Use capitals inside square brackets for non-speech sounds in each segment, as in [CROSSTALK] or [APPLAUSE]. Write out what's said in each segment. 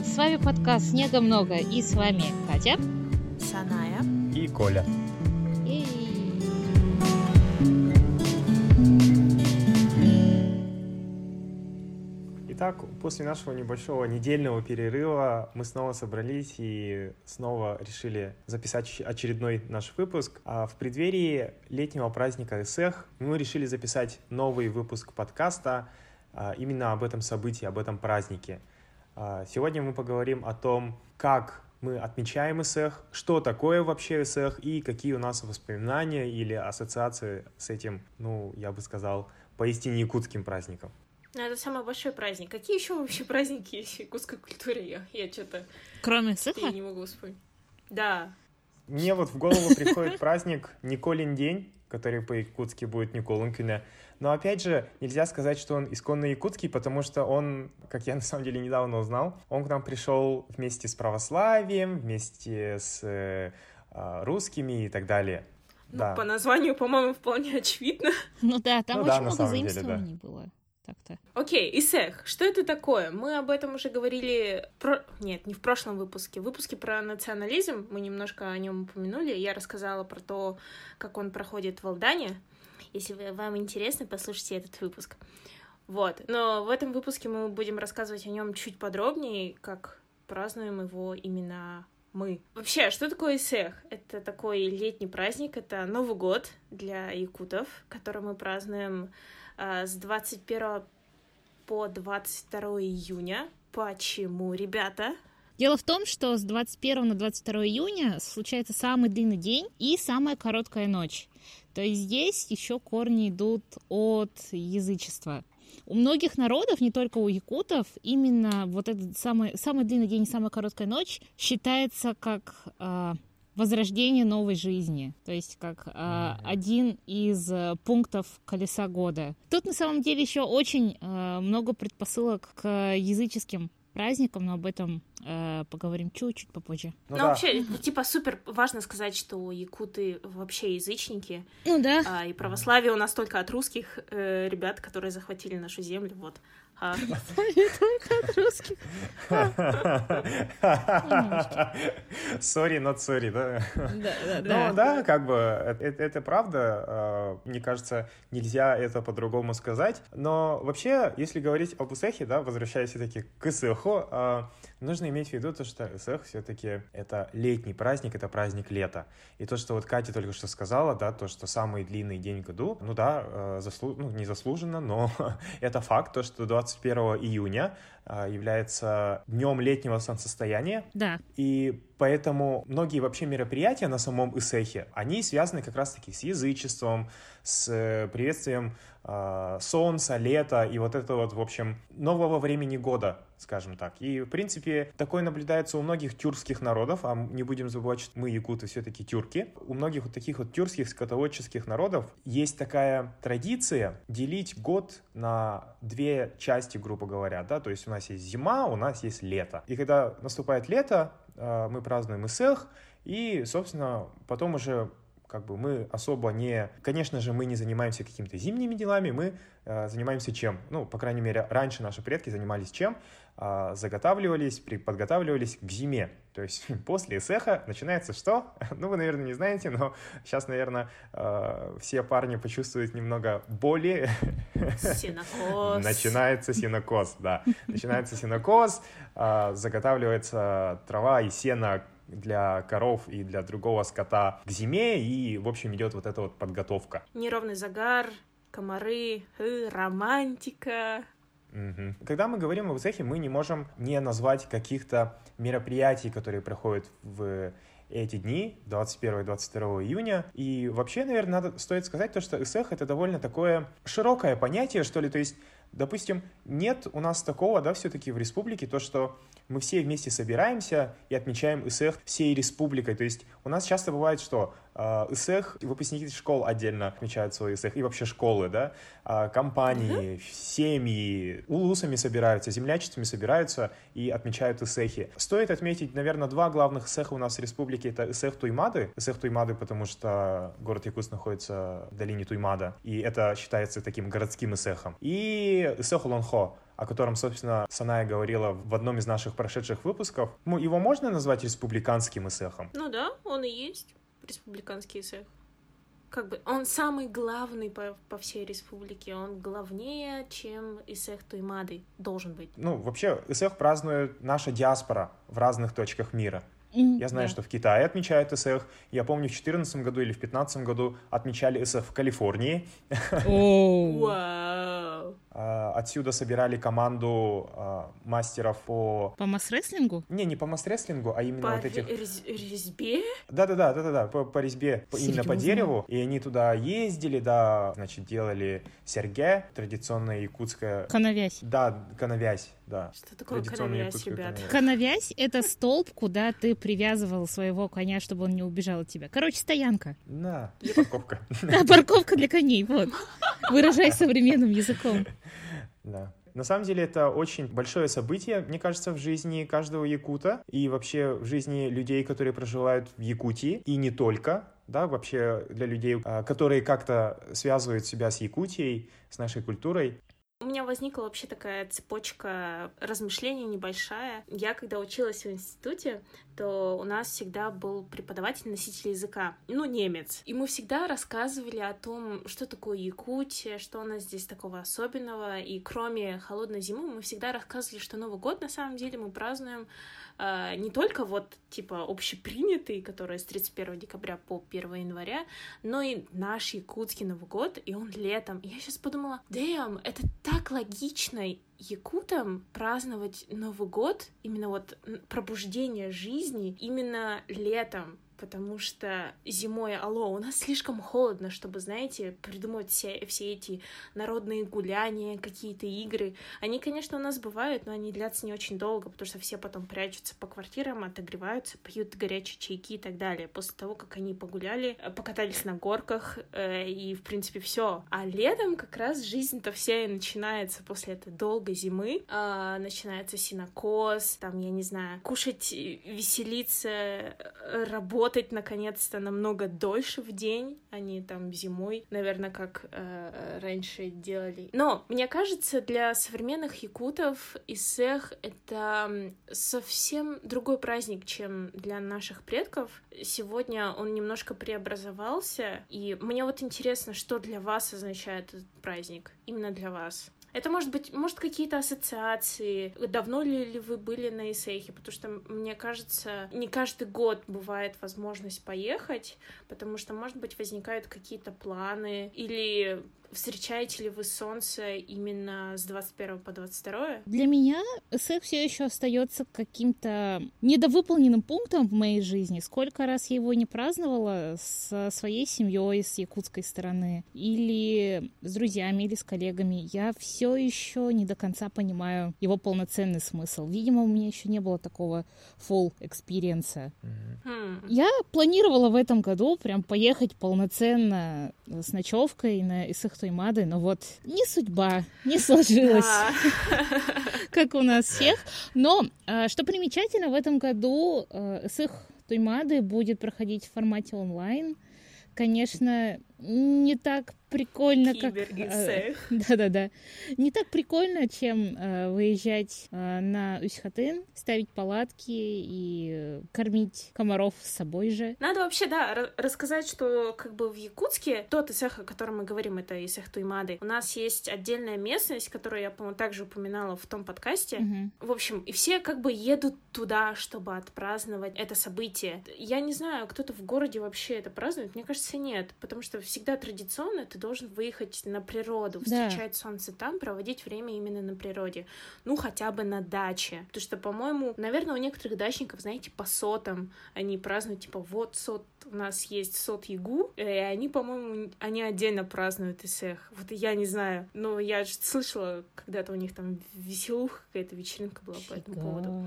Привет! С вами подкаст «Снега много» и с вами Катя, Саная и Коля. Итак, после нашего небольшого недельного перерыва мы снова собрались и снова решили записать очередной наш выпуск. А в преддверии летнего праздника ЭСЭХ мы решили записать новый выпуск подкаста а, именно об этом событии, об этом празднике. А, сегодня мы поговорим о том, как мы отмечаем ИСЭХ, что такое вообще ИСЭХ и какие у нас воспоминания или ассоциации с этим, ну, я бы сказал, поистине якутским праздником. Ну, это самый большой праздник. Какие еще вообще праздники есть в якутской культуре? Я, я что-то... Кроме ИСЭХа? Я не могу вспомнить. Да. Мне вот в голову приходит праздник Николин день, который по-якутски будет Николункине. Но опять же, нельзя сказать, что он исконно якутский, потому что он, как я на самом деле недавно узнал, он к нам пришел вместе с православием, вместе с э, а, русскими и так далее. Ну, да. по названию, по-моему, вполне очевидно. Ну да, там ну, очень да, много заимствований да. было так-то. Окей, okay, ИСЭХ, что это такое? Мы об этом уже говорили... Про... Нет, не в прошлом выпуске. В выпуске про национализм мы немножко о нем упомянули. Я рассказала про то, как он проходит в Алдане. Если вам интересно, послушайте этот выпуск. Вот. Но в этом выпуске мы будем рассказывать о нем чуть подробнее, как празднуем его именно мы. Вообще, что такое Исех? Это такой летний праздник, это Новый год для якутов, который мы празднуем э, с 21 по 22 июня. Почему, ребята? Дело в том, что с 21 на 22 июня случается самый длинный день и самая короткая ночь. То есть здесь еще корни идут от язычества. У многих народов, не только у якутов, именно вот этот самый, самый длинный день и самая короткая ночь считается как э, возрождение новой жизни, то есть как э, один из э, пунктов колеса года. Тут на самом деле еще очень э, много предпосылок к языческим праздником, но об этом э, поговорим чуть-чуть попозже. Ну, ну да. вообще, типа, супер важно сказать, что якуты вообще язычники. Ну да. А, и православие у нас только от русских э, ребят, которые захватили нашу землю, вот. Только от русских. Sorry, not sorry, да? Ну да, как бы, это, это правда. А, мне кажется, нельзя это по-другому сказать. Но вообще, если говорить об Усехе, да, возвращаясь все-таки к Исеху, а, нужно иметь в виду то, что Исех все-таки это летний праздник, это праздник лета. И то, что вот Катя только что сказала, да, то, что самый длинный день в году, ну да, э, заслу... ну, не заслуженно, но [LAUGHS] это факт, то, что 21 июня а, является днем летнего солнцестояния. Да. И поэтому многие вообще мероприятия на самом Исехе, они связаны как раз-таки с язычеством, с э, приветствием э, солнца, лета и вот это вот, в общем, нового времени года, скажем так. И, в принципе, такое наблюдается у многих тюркских народов, а не будем забывать, что мы, якуты, все-таки тюрки. У многих вот таких вот тюркских скотоводческих народов есть такая традиция делить год на две части, грубо говоря, да, то есть у нас есть зима, у нас есть лето. И когда наступает лето, э, мы празднуем Исех, и, собственно, потом уже как бы мы особо не... Конечно же, мы не занимаемся какими-то зимними делами, мы э, занимаемся чем? Ну, по крайней мере, раньше наши предки занимались чем? Э, заготавливались, подготавливались к зиме. То есть [LAUGHS] после эсэха начинается что? [LAUGHS] Ну, вы, наверное, не знаете, но сейчас, наверное, э, все парни почувствуют немного боли. Синокос. [LAUGHS] Начинается синокос, да. Начинается синокос, э, заготавливается трава и сено для коров и для другого скота к зиме, и, в общем, идет вот эта вот подготовка. Неровный загар, комары, э, романтика. Угу. Когда мы говорим об цехе, мы не можем не назвать каких-то мероприятий, которые проходят в эти дни, 21 и 22 июня. И вообще, наверное, надо, стоит сказать то, что ИСЭХ — это довольно такое широкое понятие, что ли, то есть Допустим, нет у нас такого, да, все-таки в республике, то, что мы все вместе собираемся и отмечаем ИСЭХ всей республикой. То есть у нас часто бывает, что э, ИСЭХ, выпускники школ отдельно отмечают свой ИСЭХ, и вообще школы, да, э, компании, mm-hmm. семьи, улусами собираются, землячествами собираются и отмечают ИСЭХи. Стоит отметить, наверное, два главных ИСЭХа у нас в республике, это ИСЭХ Туймады, ИСЭХ Туймады, потому что город Якутск находится в долине Туймада, и это считается таким городским ИСЭХом, и ИСЭХ Уланхо, о котором, собственно, Саная говорила в одном из наших прошедших выпусков. Ну, его можно назвать республиканским ИСЭХом? Ну да, он и есть республиканский ИСЭХ. Как бы он самый главный по, по всей республике, он главнее, чем ИСЭХ Туймады должен быть. Ну, вообще, ИСЭХ празднует наша диаспора в разных точках мира. Я знаю, да. что в Китае отмечают СЭХ. Я помню, в 2014 году или в 2015 году отмечали СЭХ в Калифорнии. А, отсюда собирали команду а, мастеров по... По масс-рестлингу? Не, не по масс-рестлингу, а именно по вот этих... резьбе? Да-да-да, да-да-да, по, по резьбе, Серьезно? именно по дереву. И они туда ездили, да, значит, делали серге, традиционная якутская... Коновязь. Да, коновязь, да. Что такое коновязь, ребят? Коновязь. это столб, куда ты привязывал своего коня, чтобы он не убежал от тебя. Короче, стоянка. Да, парковка. Да, [LAUGHS] парковка для коней, вот. Выражай современным языком. Да. На самом деле это очень большое событие, мне кажется, в жизни каждого якута и вообще в жизни людей, которые проживают в Якутии, и не только, да, вообще для людей, а, которые как-то связывают себя с Якутией, с нашей культурой. У меня возникла вообще такая цепочка размышлений небольшая. Я, когда училась в институте, то у нас всегда был преподаватель носитель языка, ну, немец. И мы всегда рассказывали о том, что такое Якутия, что у нас здесь такого особенного. И кроме холодной зимы мы всегда рассказывали, что Новый год на самом деле мы празднуем э, не только вот типа общепринятый, который с 31 декабря по 1 января, но и наш якутский Новый год, и он летом. И я сейчас подумала, damn, это так логично якутам праздновать Новый год, именно вот пробуждение жизни именно летом, потому что зимой, алло, у нас слишком холодно, чтобы, знаете, придумывать все, все эти народные гуляния, какие-то игры. Они, конечно, у нас бывают, но они длятся не очень долго, потому что все потом прячутся по квартирам, отогреваются, пьют горячие чайки и так далее. После того, как они погуляли, э, покатались на горках, э, и, в принципе, все. А летом как раз жизнь-то вся и начинается после этой долгой зимы. Э, начинается синокос, там, я не знаю, кушать, веселиться, э, работать, работать наконец-то намного дольше в день, а не там зимой, наверное, как э, раньше делали. Но мне кажется, для современных якутов Исэх — это совсем другой праздник, чем для наших предков. Сегодня он немножко преобразовался, и мне вот интересно, что для вас означает этот праздник, именно для вас. Это может быть, может, какие-то ассоциации. Давно ли, ли вы были на Исейхе? Потому что, мне кажется, не каждый год бывает возможность поехать, потому что, может быть, возникают какие-то планы или Встречаете ли вы солнце именно с 21 по 22? Для меня секс все еще остается каким-то недовыполненным пунктом в моей жизни. Сколько раз я его не праздновала со своей семьей, с якутской стороны, или с друзьями, или с коллегами, я все еще не до конца понимаю его полноценный смысл. Видимо, у меня еще не было такого full experience а. Mm-hmm. Я планировала в этом году прям поехать полноценно с ночевкой на Ысыах Туймаады, но вот не судьба, не сложилось, [LAUGHS] как у нас всех. Но а, что примечательно, в этом году Ысыах Туймаады будет проходить в формате онлайн. Конечно, не так прикольно, как... Э, [LAUGHS] да-да-да. Не так прикольно, чем э, выезжать э, на Ус Хатын, ставить палатки и кормить комаров с собой же. Надо вообще, да, рассказать, что как бы в Якутске, тот Исех, о котором мы говорим, это Исех Туймады, у нас есть отдельная местность, которую я, по-моему, также упоминала в том подкасте. Угу. В общем, и все как бы едут туда, чтобы отпраздновать это событие. Я не знаю, кто-то в городе вообще это празднует, мне кажется, нет, потому что всегда традиционно ты должен выехать на природу, встречать да. солнце там, проводить время именно на природе. Ну, хотя бы на даче. Потому что, по-моему, наверное, у некоторых дачников, знаете, по сотам они празднуют, типа, вот сот у нас есть сот Ягу, и они, по-моему, они отдельно празднуют Исех. Вот я не знаю, но я же слышала, когда-то у них там веселуха какая-то вечеринка была по этому поводу.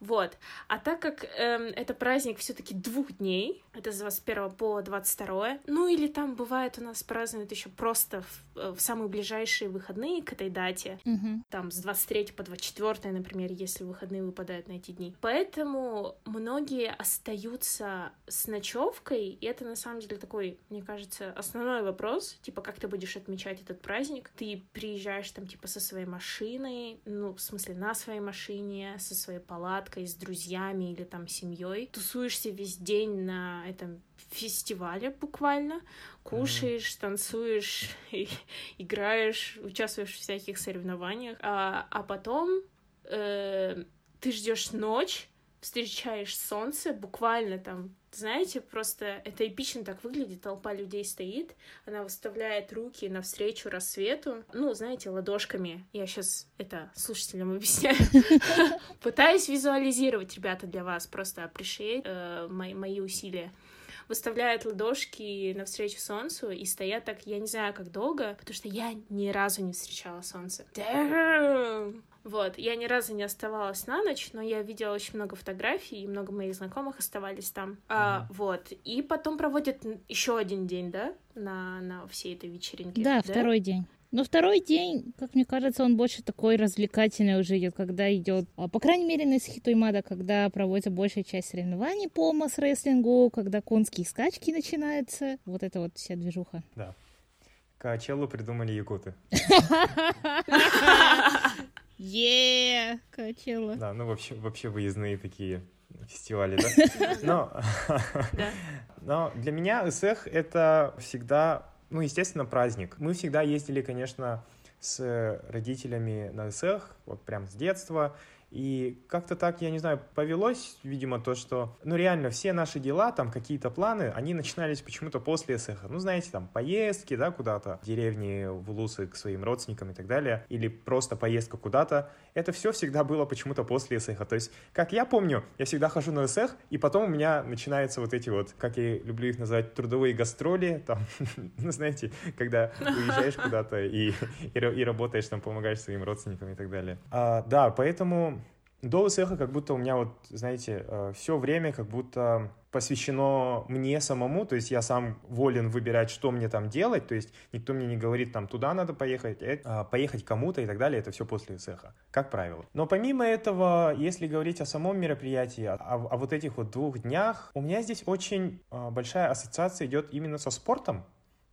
Вот. А так как эм, это праздник все-таки двух дней, это с 21 по 22, ну или там бывает у нас празднуют еще просто в, э, в самые ближайшие выходные к этой дате, mm-hmm. там с 23 по 24, например, если выходные выпадают на эти дни. Поэтому многие остаются с ночевкой, и это на самом деле такой, мне кажется, основной вопрос, типа, как ты будешь отмечать этот праздник? Ты приезжаешь там, типа, со своей машиной, ну, в смысле, на своей машине, со своей палаткой, с друзьями или там семьей, тусуешься весь день на этом фестивале буквально, кушаешь, танцуешь, [LAUGHS] играешь, участвуешь в всяких соревнованиях, а, а потом э, ты ждешь ночь, встречаешь солнце, буквально там, знаете, просто это эпично так выглядит, толпа людей стоит, она выставляет руки навстречу рассвету, ну, знаете, ладошками, я сейчас это слушателям объясняю, [LAUGHS] пытаюсь визуализировать, ребята, для вас, просто appreciate э, мои усилия выставляют ладошки навстречу солнцу и стоят так, я не знаю, как долго, потому что я ни разу не встречала солнце. Damn! Вот, я ни разу не оставалась на ночь, но я видела очень много фотографий, и много моих знакомых оставались там. Mm-hmm. А, вот, и потом проводят еще один день, да, на, на всей этой вечеринке. Да, да, второй день. Но второй день, как мне кажется, он больше такой развлекательный уже идет, когда идет, а, по крайней мере, на Схитуймада, когда проводится большая часть соревнований по масс-рестлингу, когда конские скачки начинаются. Вот это вот вся движуха. Да. Качелу придумали якуты. Е, качела. Да, ну вообще, вообще выездные такие фестивали, да? Но, [LAUGHS] но для меня СЭХ это всегда, ну, естественно, праздник. Мы всегда ездили, конечно, с родителями на СЭХ, вот прям с детства, и как-то так, я не знаю, повелось, видимо, то, что, ну, реально, все наши дела, там, какие-то планы, они начинались почему-то после СХ. Ну, знаете, там, поездки, да, куда-то, в деревни, в Лусы к своим родственникам и так далее, или просто поездка куда-то. Это все всегда было почему-то после СХ. То есть, как я помню, я всегда хожу на СХ, и потом у меня начинаются вот эти вот, как я люблю их называть, трудовые гастроли, там, [LAUGHS] ну, знаете, когда уезжаешь куда-то и, и, и работаешь, там, помогаешь своим родственникам и так далее. А, да, поэтому до успеха как будто у меня вот, знаете, э, все время как будто посвящено мне самому, то есть я сам волен выбирать, что мне там делать, то есть никто мне не говорит, там, туда надо поехать, э, а, поехать кому-то и так далее, это все после цеха, как правило. Но помимо этого, если говорить о самом мероприятии, о, о вот этих вот двух днях, у меня здесь очень а, большая ассоциация идет именно со спортом,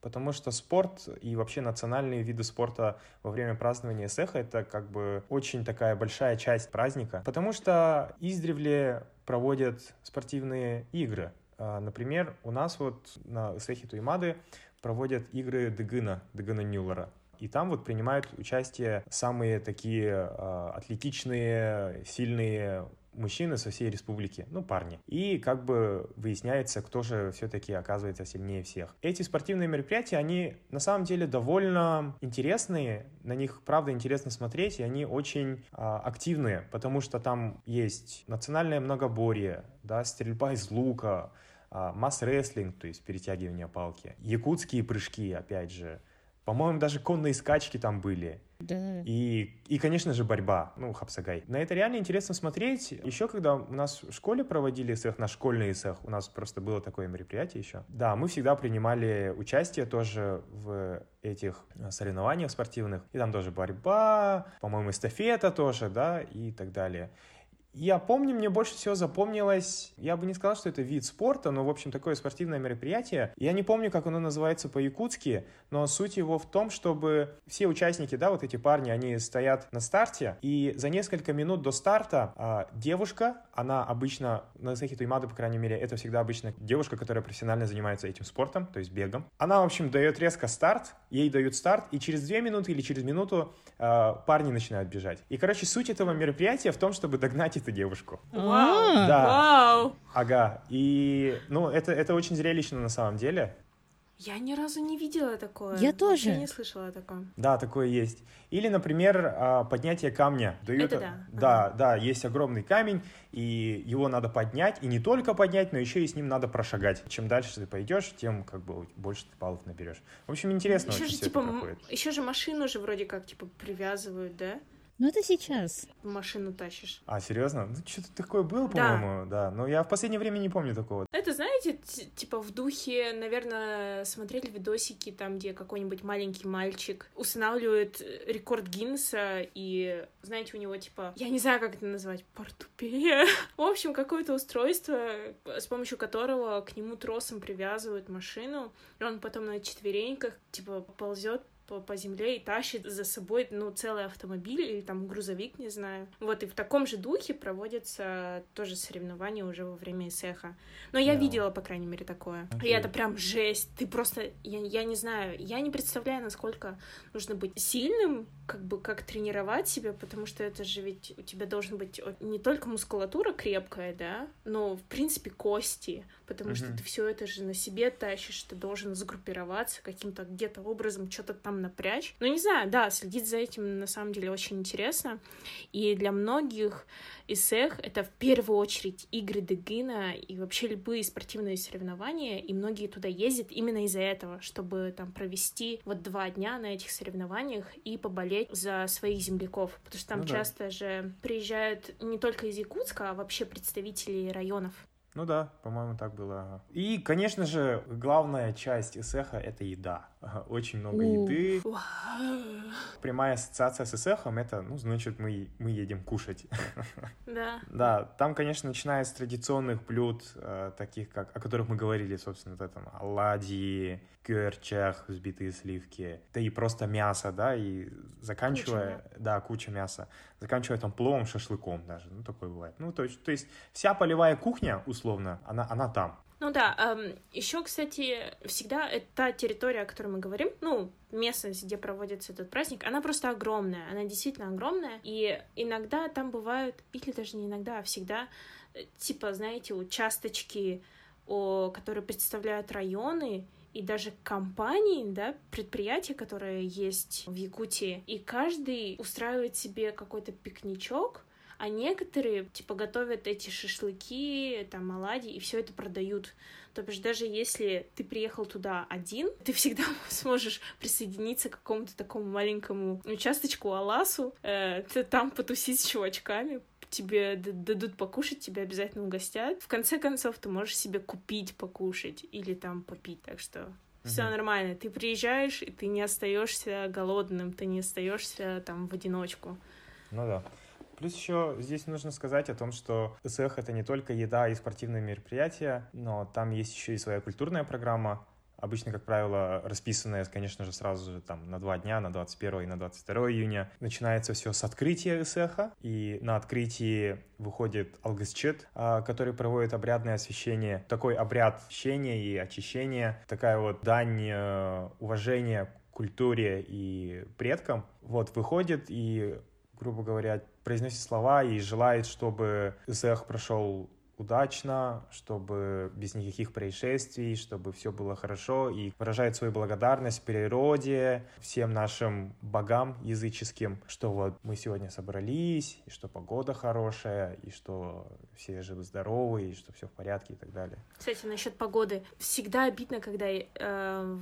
Потому что спорт и вообще национальные виды спорта во время празднования Сеха — это как бы очень такая большая часть праздника. Потому что издревле проводят спортивные игры. А, например, у нас вот на Сехе Туймады проводят игры Дегына, Дегына Нюллера. И там вот принимают участие самые такие э, атлетичные, сильные мужчины со всей республики, ну, парни. И как бы выясняется, кто же все-таки оказывается сильнее всех. Эти спортивные мероприятия, они на самом деле довольно интересные, на них, правда, интересно смотреть, и они очень а, активные, потому что там есть национальное многоборье, да, стрельба из лука, а, масс-рестлинг, то есть перетягивание палки, якутские прыжки, опять же, по-моему, даже конные скачки там были. Да. И, и, конечно же, борьба, ну, хапсагай. На это реально интересно смотреть. Еще когда у нас в школе проводили СЭХ, на школьный СЭХ, у нас просто было такое мероприятие еще. Да, мы всегда принимали участие тоже в этих соревнованиях спортивных. И там тоже борьба, по-моему, эстафета тоже, да, и так далее. Я помню, мне больше всего запомнилось, я бы не сказал, что это вид спорта, но, в общем, такое спортивное мероприятие. Я не помню, как оно называется по-якутски, но суть его в том, чтобы все участники, да, вот эти парни, они стоят на старте, и за несколько минут до старта а, девушка, она обычно, на Сахи Туймады, по крайней мере, это всегда обычно девушка, которая профессионально занимается этим спортом, то есть бегом. Она, в общем, дает резко старт, ей дают старт, и через две минуты или через минуту а, парни начинают бежать. И, короче, суть этого мероприятия в том, чтобы догнать эту девушку. Вау! Да. Вау! Ага. И, ну, это, это очень зрелищно на самом деле. Я ни разу не видела такое. Я тоже. Я не слышала о таком. Да, такое есть. Или, например, а, поднятие камня. Дают... Это да. Да, ага. да, есть огромный камень, и его надо поднять, и не только поднять, но еще и с ним надо прошагать. Чем дальше ты пойдешь, тем как бы больше ты баллов наберешь. В общем, интересно еще очень же, все типа, это проходит. Еще же машину же вроде как, типа, привязывают, да? Ну, это сейчас. Машину тащишь. А, серьезно? Ну, что-то такое было, по-моему, да. да. Но я в последнее время не помню такого. Это, знаете, типа в духе, наверное, смотрели видосики там, где какой-нибудь маленький мальчик устанавливает рекорд Гиннесса, и, знаете, у него, типа, я не знаю, как это назвать, портупея. [LAUGHS] в общем, какое-то устройство, с помощью которого к нему тросом привязывают машину, и он потом на четвереньках, типа, ползет по, по земле и тащит за собой, ну, целый автомобиль или там грузовик, не знаю. Вот, и в таком же духе проводятся тоже соревнования уже во время ИСЭХа. Но я yeah. видела, по крайней мере, такое. Okay. И это прям жесть. Ты просто, я, я не знаю, я не представляю, насколько нужно быть сильным, как бы, как тренировать себя, потому что это же ведь у тебя должен быть не только мускулатура крепкая, да, но, в принципе, кости, потому mm-hmm. что ты все это же на себе тащишь, ты должен загруппироваться каким-то где-то образом, что-то там напрячь. Ну, не знаю, да, следить за этим на самом деле очень интересно. И для многих ИСЭХ — это в первую очередь игры Дегина и вообще любые спортивные соревнования, и многие туда ездят именно из-за этого, чтобы там провести вот два дня на этих соревнованиях и поболеть за своих земляков, потому что там ну, часто да. же приезжают не только из Якутска, а вообще представители районов. Ну да, по-моему, так было. И, конечно же, главная часть эсэха — это еда. Очень много еды. Прямая ассоциация с эсэхом — это, ну, значит, мы, мы едем кушать. [LAUGHS] Да. Да, там, конечно, начиная с традиционных блюд, э, таких как, о которых мы говорили, собственно, вот этом оладьи, кюрчах, взбитые сливки, да и просто мясо, да, и заканчивая, куча, да, куча мяса, заканчивая там пловом, шашлыком даже, ну, такое бывает. Ну, то есть, то есть вся полевая кухня, условно, она, она там. Ну да, эм, еще, кстати, всегда та территория, о которой мы говорим, ну, местность, где проводится этот праздник, она просто огромная, она действительно огромная, и иногда там бывают, или даже не иногда, а всегда, э, типа, знаете, участочки, о, которые представляют районы, и даже компании, да, предприятия, которые есть в Якутии, и каждый устраивает себе какой-то пикничок, а некоторые, типа, готовят эти шашлыки, там, оладьи, и все это продают. То бишь, даже если ты приехал туда один, [LAUGHS] ты всегда [LAUGHS] сможешь присоединиться к какому-то такому маленькому участочку Аласу, э, там потусить с чувачками, тебе дадут покушать, тебя обязательно угостят. В конце концов, ты можешь себе купить покушать или там попить, так что все нормально. Ты приезжаешь, и ты не остаешься голодным, ты не остаешься там в одиночку. Ну да. Плюс еще здесь нужно сказать о том, что СЭХ это не только еда и спортивные мероприятия, но там есть еще и своя культурная программа, Обычно, как правило, расписанное, конечно же, сразу же там на два дня, на 21 и на 22 июня. Начинается все с открытия СЭХа, и на открытии выходит Алгасчет, а, который проводит обрядное освящение. Такой обряд освящения и очищения, такая вот дань э, уважения культуре и предкам. Вот, выходит и, грубо говоря, произносит слова и желает, чтобы СЭХ прошел удачно, чтобы без никаких происшествий, чтобы все было хорошо, и выражает свою благодарность природе, всем нашим богам языческим, что вот мы сегодня собрались, и что погода хорошая, и что все живы-здоровы, и что все в порядке и так далее. Кстати, насчет погоды. Всегда обидно, когда э,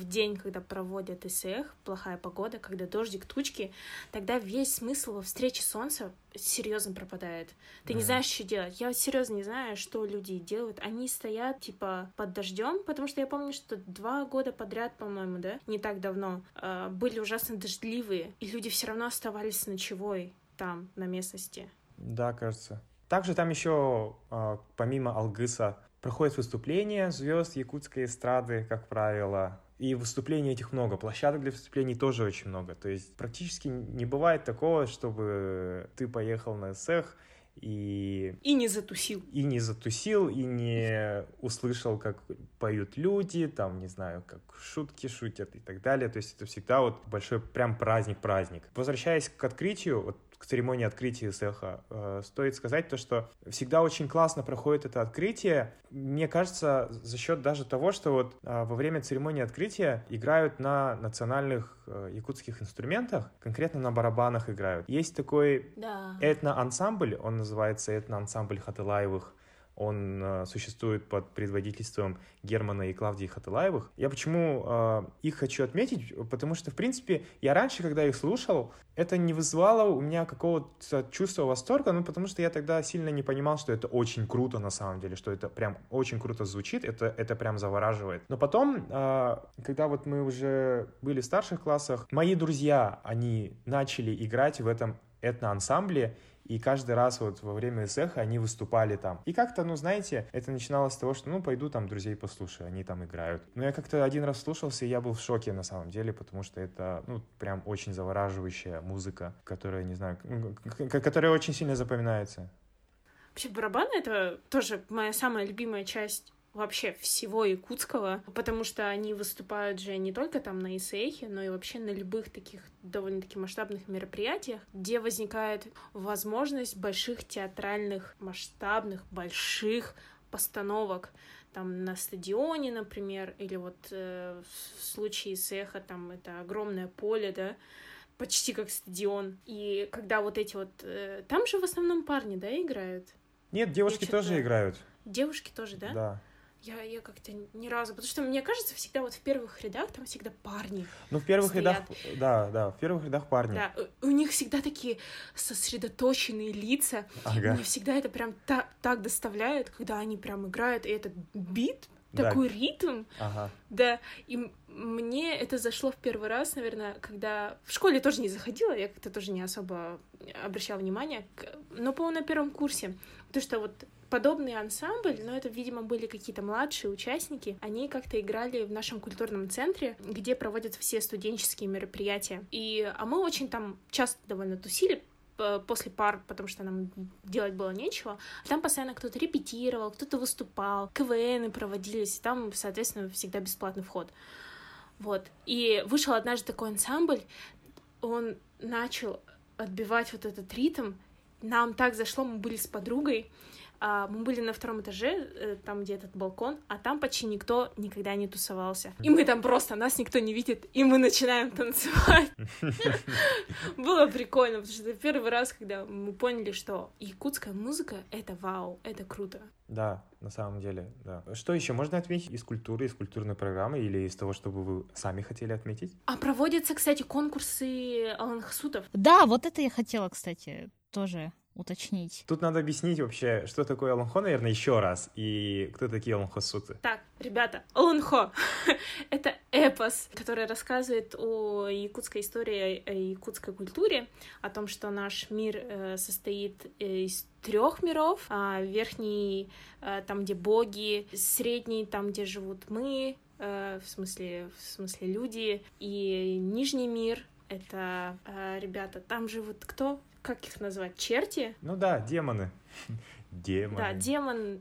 в день, когда проводят ИСЭХ, плохая погода, когда дождик, тучки, тогда весь смысл во встрече солнца серьезно пропадает. Ты mm. не знаешь, что делать. Я вот серьезно не знаю, что люди делают. Они стоят, типа, под дождем, потому что я помню, что два года подряд, по-моему, да, не так давно, э, были ужасно дождливые, и люди все равно оставались ночевой там, на местности. Да, кажется. Также там еще, э, помимо Алгыса, проходят выступления звезд якутской эстрады, как правило, и выступлений этих много, площадок для выступлений тоже очень много. То есть практически не бывает такого, чтобы ты поехал на эсэх и... И не затусил. И не затусил, и не услышал, как поют люди, там, не знаю, как шутки шутят и так далее. То есть это всегда вот большой прям праздник-праздник. Возвращаясь к открытию, вот к церемонии открытия цеха, э, стоит сказать то, что всегда очень классно проходит это открытие. Мне кажется, за счет даже того, что вот э, во время церемонии открытия играют на национальных э, якутских инструментах, конкретно на барабанах играют. Есть такой Да. этно-ансамбль, он называется этно-ансамбль Хатылаевых. Он э, существует под предводительством Германа и Клавдии Хатылаевых. Я почему э, их хочу отметить? Потому что, в принципе, я раньше, когда их слушал, это не вызывало у меня какого-то чувства восторга, ну, потому что я тогда сильно не понимал, что это очень круто на самом деле, что это прям очень круто звучит, это, это прям завораживает. Но потом, э, когда вот мы уже были в старших классах, мои друзья, они начали играть в этом этноансамбле, и каждый раз вот во время эсэха они выступали там. И как-то, ну, знаете, это начиналось с того, что, ну, пойду там друзей послушаю, они там играют. Но я как-то один раз слушался, и я был в шоке на самом деле, потому что это, ну, прям очень завораживающая музыка, которая, не знаю, ну, которая очень сильно запоминается. Вообще барабаны — это тоже моя самая любимая часть вообще всего якутского, потому что они выступают же не только там на ИСЭХе, но и вообще на любых таких довольно-таки масштабных мероприятиях, где возникает возможность больших театральных, масштабных, больших постановок там на стадионе, например, или вот э, в случае ИСЭХа там это огромное поле, да, почти как стадион. И когда вот эти вот... э, там же в основном парни, да, играют? Нет, девушки тоже играют. Девушки тоже, да? Да. Я, я как-то ни разу... Потому что мне кажется, всегда вот в первых рядах там всегда парни. Ну, в первых Стоят. рядах, да, да, в первых рядах парни. Да, у, у них всегда такие сосредоточенные лица. Ага. Мне всегда это прям та- так доставляет, когда они прям играют, и этот бит, Да. такой ритм, Ага. да, и мне это зашло в первый раз, наверное, когда в школе тоже не заходила, я как-то тоже не особо обращала внимание, к- но, по-моему, на первом курсе, потому что вот подобный ансамбль, но это, видимо, были какие-то младшие участники, они как-то играли в нашем культурном центре, где проводятся все студенческие мероприятия. И, а мы очень там часто довольно тусили, п- после пар, потому что нам делать было нечего. Там постоянно кто-то репетировал, кто-то выступал, КВНы проводились, и там, соответственно, всегда бесплатный вход. Вот. И вышел однажды такой ансамбль, он начал отбивать вот этот ритм. Нам так зашло, мы были с подругой, мы были на втором этаже, э, там, где этот балкон, а там почти никто никогда не тусовался. И мы там просто, нас никто не видит, и мы начинаем танцевать. [LAUGHS] Было прикольно, потому что это первый раз, когда мы поняли, что якутская музыка — это вау, это круто. Да, на самом деле, да. Что еще можно отметить из культуры, из культурной программы или из того, что бы вы сами хотели отметить? А проводятся, кстати, конкурсы Аланхасутов. Да, вот это я хотела, кстати, тоже уточнить. Тут надо объяснить вообще, что такое Аланхо, наверное, еще раз, и кто такие Аланхосуты. Так, ребята, Алунхо — это эпос, который рассказывает о якутской истории, о якутской культуре, о том, что наш мир э, состоит э, из трех миров. А, верхний, э, там, где боги, средний, там, где живут мы, э, в смысле, в смысле люди, и нижний мир — это, э, ребята, там живут кто? Как их назвать? Черти? Ну да, демоны. [LAUGHS] Демоны. Да, демон,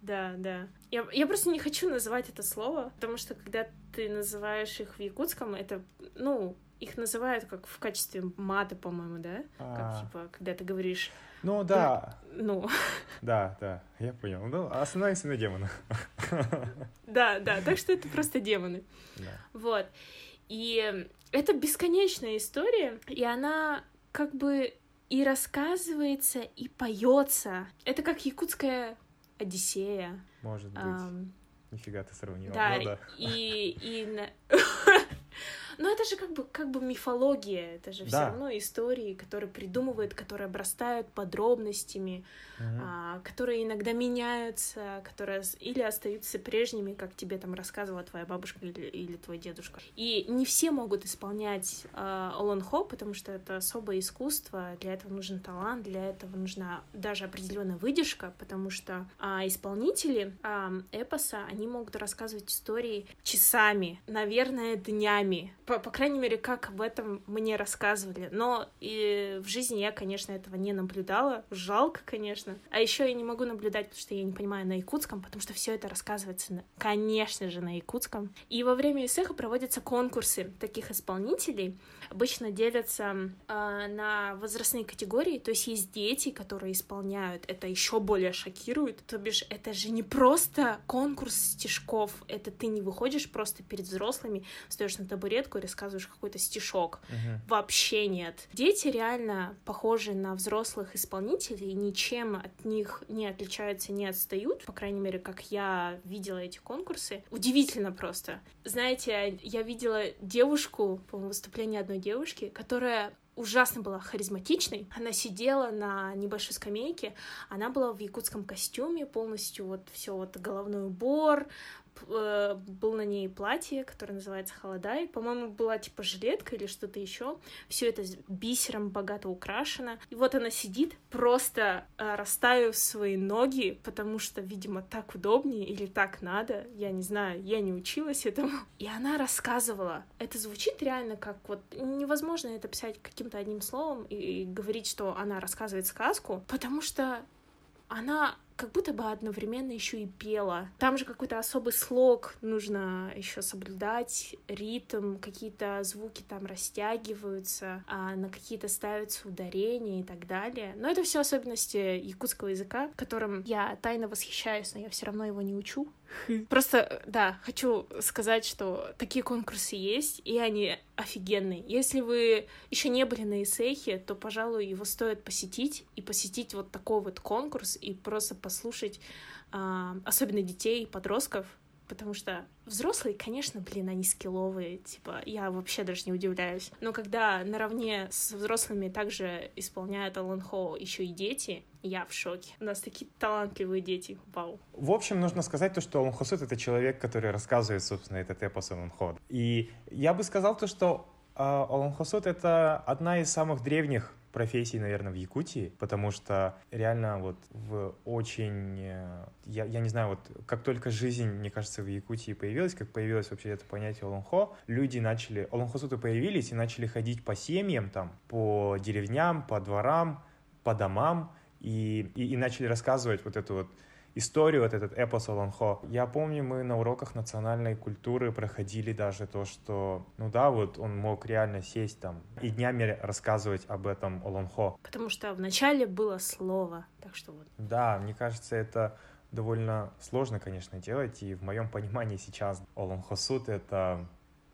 да, да. Я, я просто не хочу называть это слово, потому что когда ты называешь их в якутском, это, ну, их называют как в качестве мата, по-моему, да? А, Как, типа, когда ты говоришь, Ну да, ну, [LAUGHS] да, да, я понял. Ну, остановимся на демонах. [LAUGHS] да, да, так что это просто демоны. Да. Вот. И это бесконечная история, и она как бы и рассказывается, и поется. Это как якутская Одиссея. Может быть. Ам, Нифига ты сравнила. Да, Ну да. и, и на- [LAUGHS] Но это же как бы, как бы мифология, это же все Да. равно истории, которые придумывают, которые обрастают подробностями, Мгм. а, которые иногда меняются, которые или остаются прежними, как тебе там рассказывала твоя бабушка или, или твой дедушка. И не все могут исполнять а, олонхо, потому что это особое искусство, для этого нужен талант, для этого нужна даже определенная выдержка, потому что а, исполнители а, эпоса, они могут рассказывать истории часами, наверное, днями. По, по крайней мере, как об этом мне рассказывали. Но и в жизни я, конечно, этого не наблюдала. Жалко, конечно. А еще я не могу наблюдать, потому что я не понимаю на якутском, потому что все это рассказывается, на- конечно же, на якутском. И во время ИСЭХа проводятся конкурсы таких исполнителей. Обычно делятся э, на возрастные категории, то есть есть дети, которые исполняют, это еще более шокирует, то бишь это же не просто конкурс стишков, это ты не выходишь просто перед взрослыми, стоишь на табуретку и рассказываешь какой-то стишок. Мгм. Вообще нет. Дети реально похожи на взрослых исполнителей, ничем от них не отличаются, не отстают, по крайней мере, как я видела эти конкурсы. Удивительно просто. Знаете, я видела девушку, по-моему, выступление одной девушки, которая ужасно была харизматичной. Она сидела на небольшой скамейке, она была в якутском костюме, полностью вот все вот головной убор, э, был на ней платье, которое называется холодай. По-моему, была типа жилетка или что-то еще. Все это бисером богато украшено. И вот она сидит, просто э, расставив свои ноги, потому что, видимо, так удобнее или так надо. Я не знаю, я не училась этому. И она рассказывала. Это звучит реально как вот невозможно это писать каким-то одним словом и говорить, что она рассказывает сказку, потому что она как будто бы одновременно еще и пела. Там же какой-то особый слог нужно еще соблюдать, ритм, какие-то звуки там растягиваются, а на какие-то ставятся ударения и так далее. Но это все особенности якутского языка, которым я тайно восхищаюсь, но я все равно его не учу. [LAUGHS] Просто, да, хочу сказать, что такие конкурсы есть, и они офигенные. Если вы еще не были на Исейхе, то, пожалуй, его стоит посетить, и посетить вот такой вот конкурс, и просто послушать, а, особенно детей, подростков, потому что взрослые, конечно, блин, они скилловые, типа, я вообще даже не удивляюсь. Но когда наравне с взрослыми также исполняют Алан Хо еще и дети, я в шоке. У нас такие талантливые дети, вау. В общем, нужно сказать то, что Олон Хосут — это человек, который рассказывает, собственно, этот эпос Олон Хо. И я бы сказал то, что Олон Хосут — это одна из самых древних профессий, наверное, в Якутии, потому что реально вот в очень... э, Я, я не знаю, вот как только жизнь, мне кажется, в Якутии появилась, как появилось вообще это понятие Олонхо, люди начали... Олонхосуты появились и начали ходить по семьям, там, по деревням, по дворам, по домам, и, и, и начали рассказывать вот эту вот историю, вот этот эпос Олонхо. Я помню, мы на уроках национальной культуры проходили даже то, что, ну да, вот он мог реально сесть там и днями рассказывать об этом Олонхо. Потому что вначале было слово, так что вот. Да, мне кажется, это довольно сложно, конечно, делать, и в моем понимании сейчас Олонхо Суд — это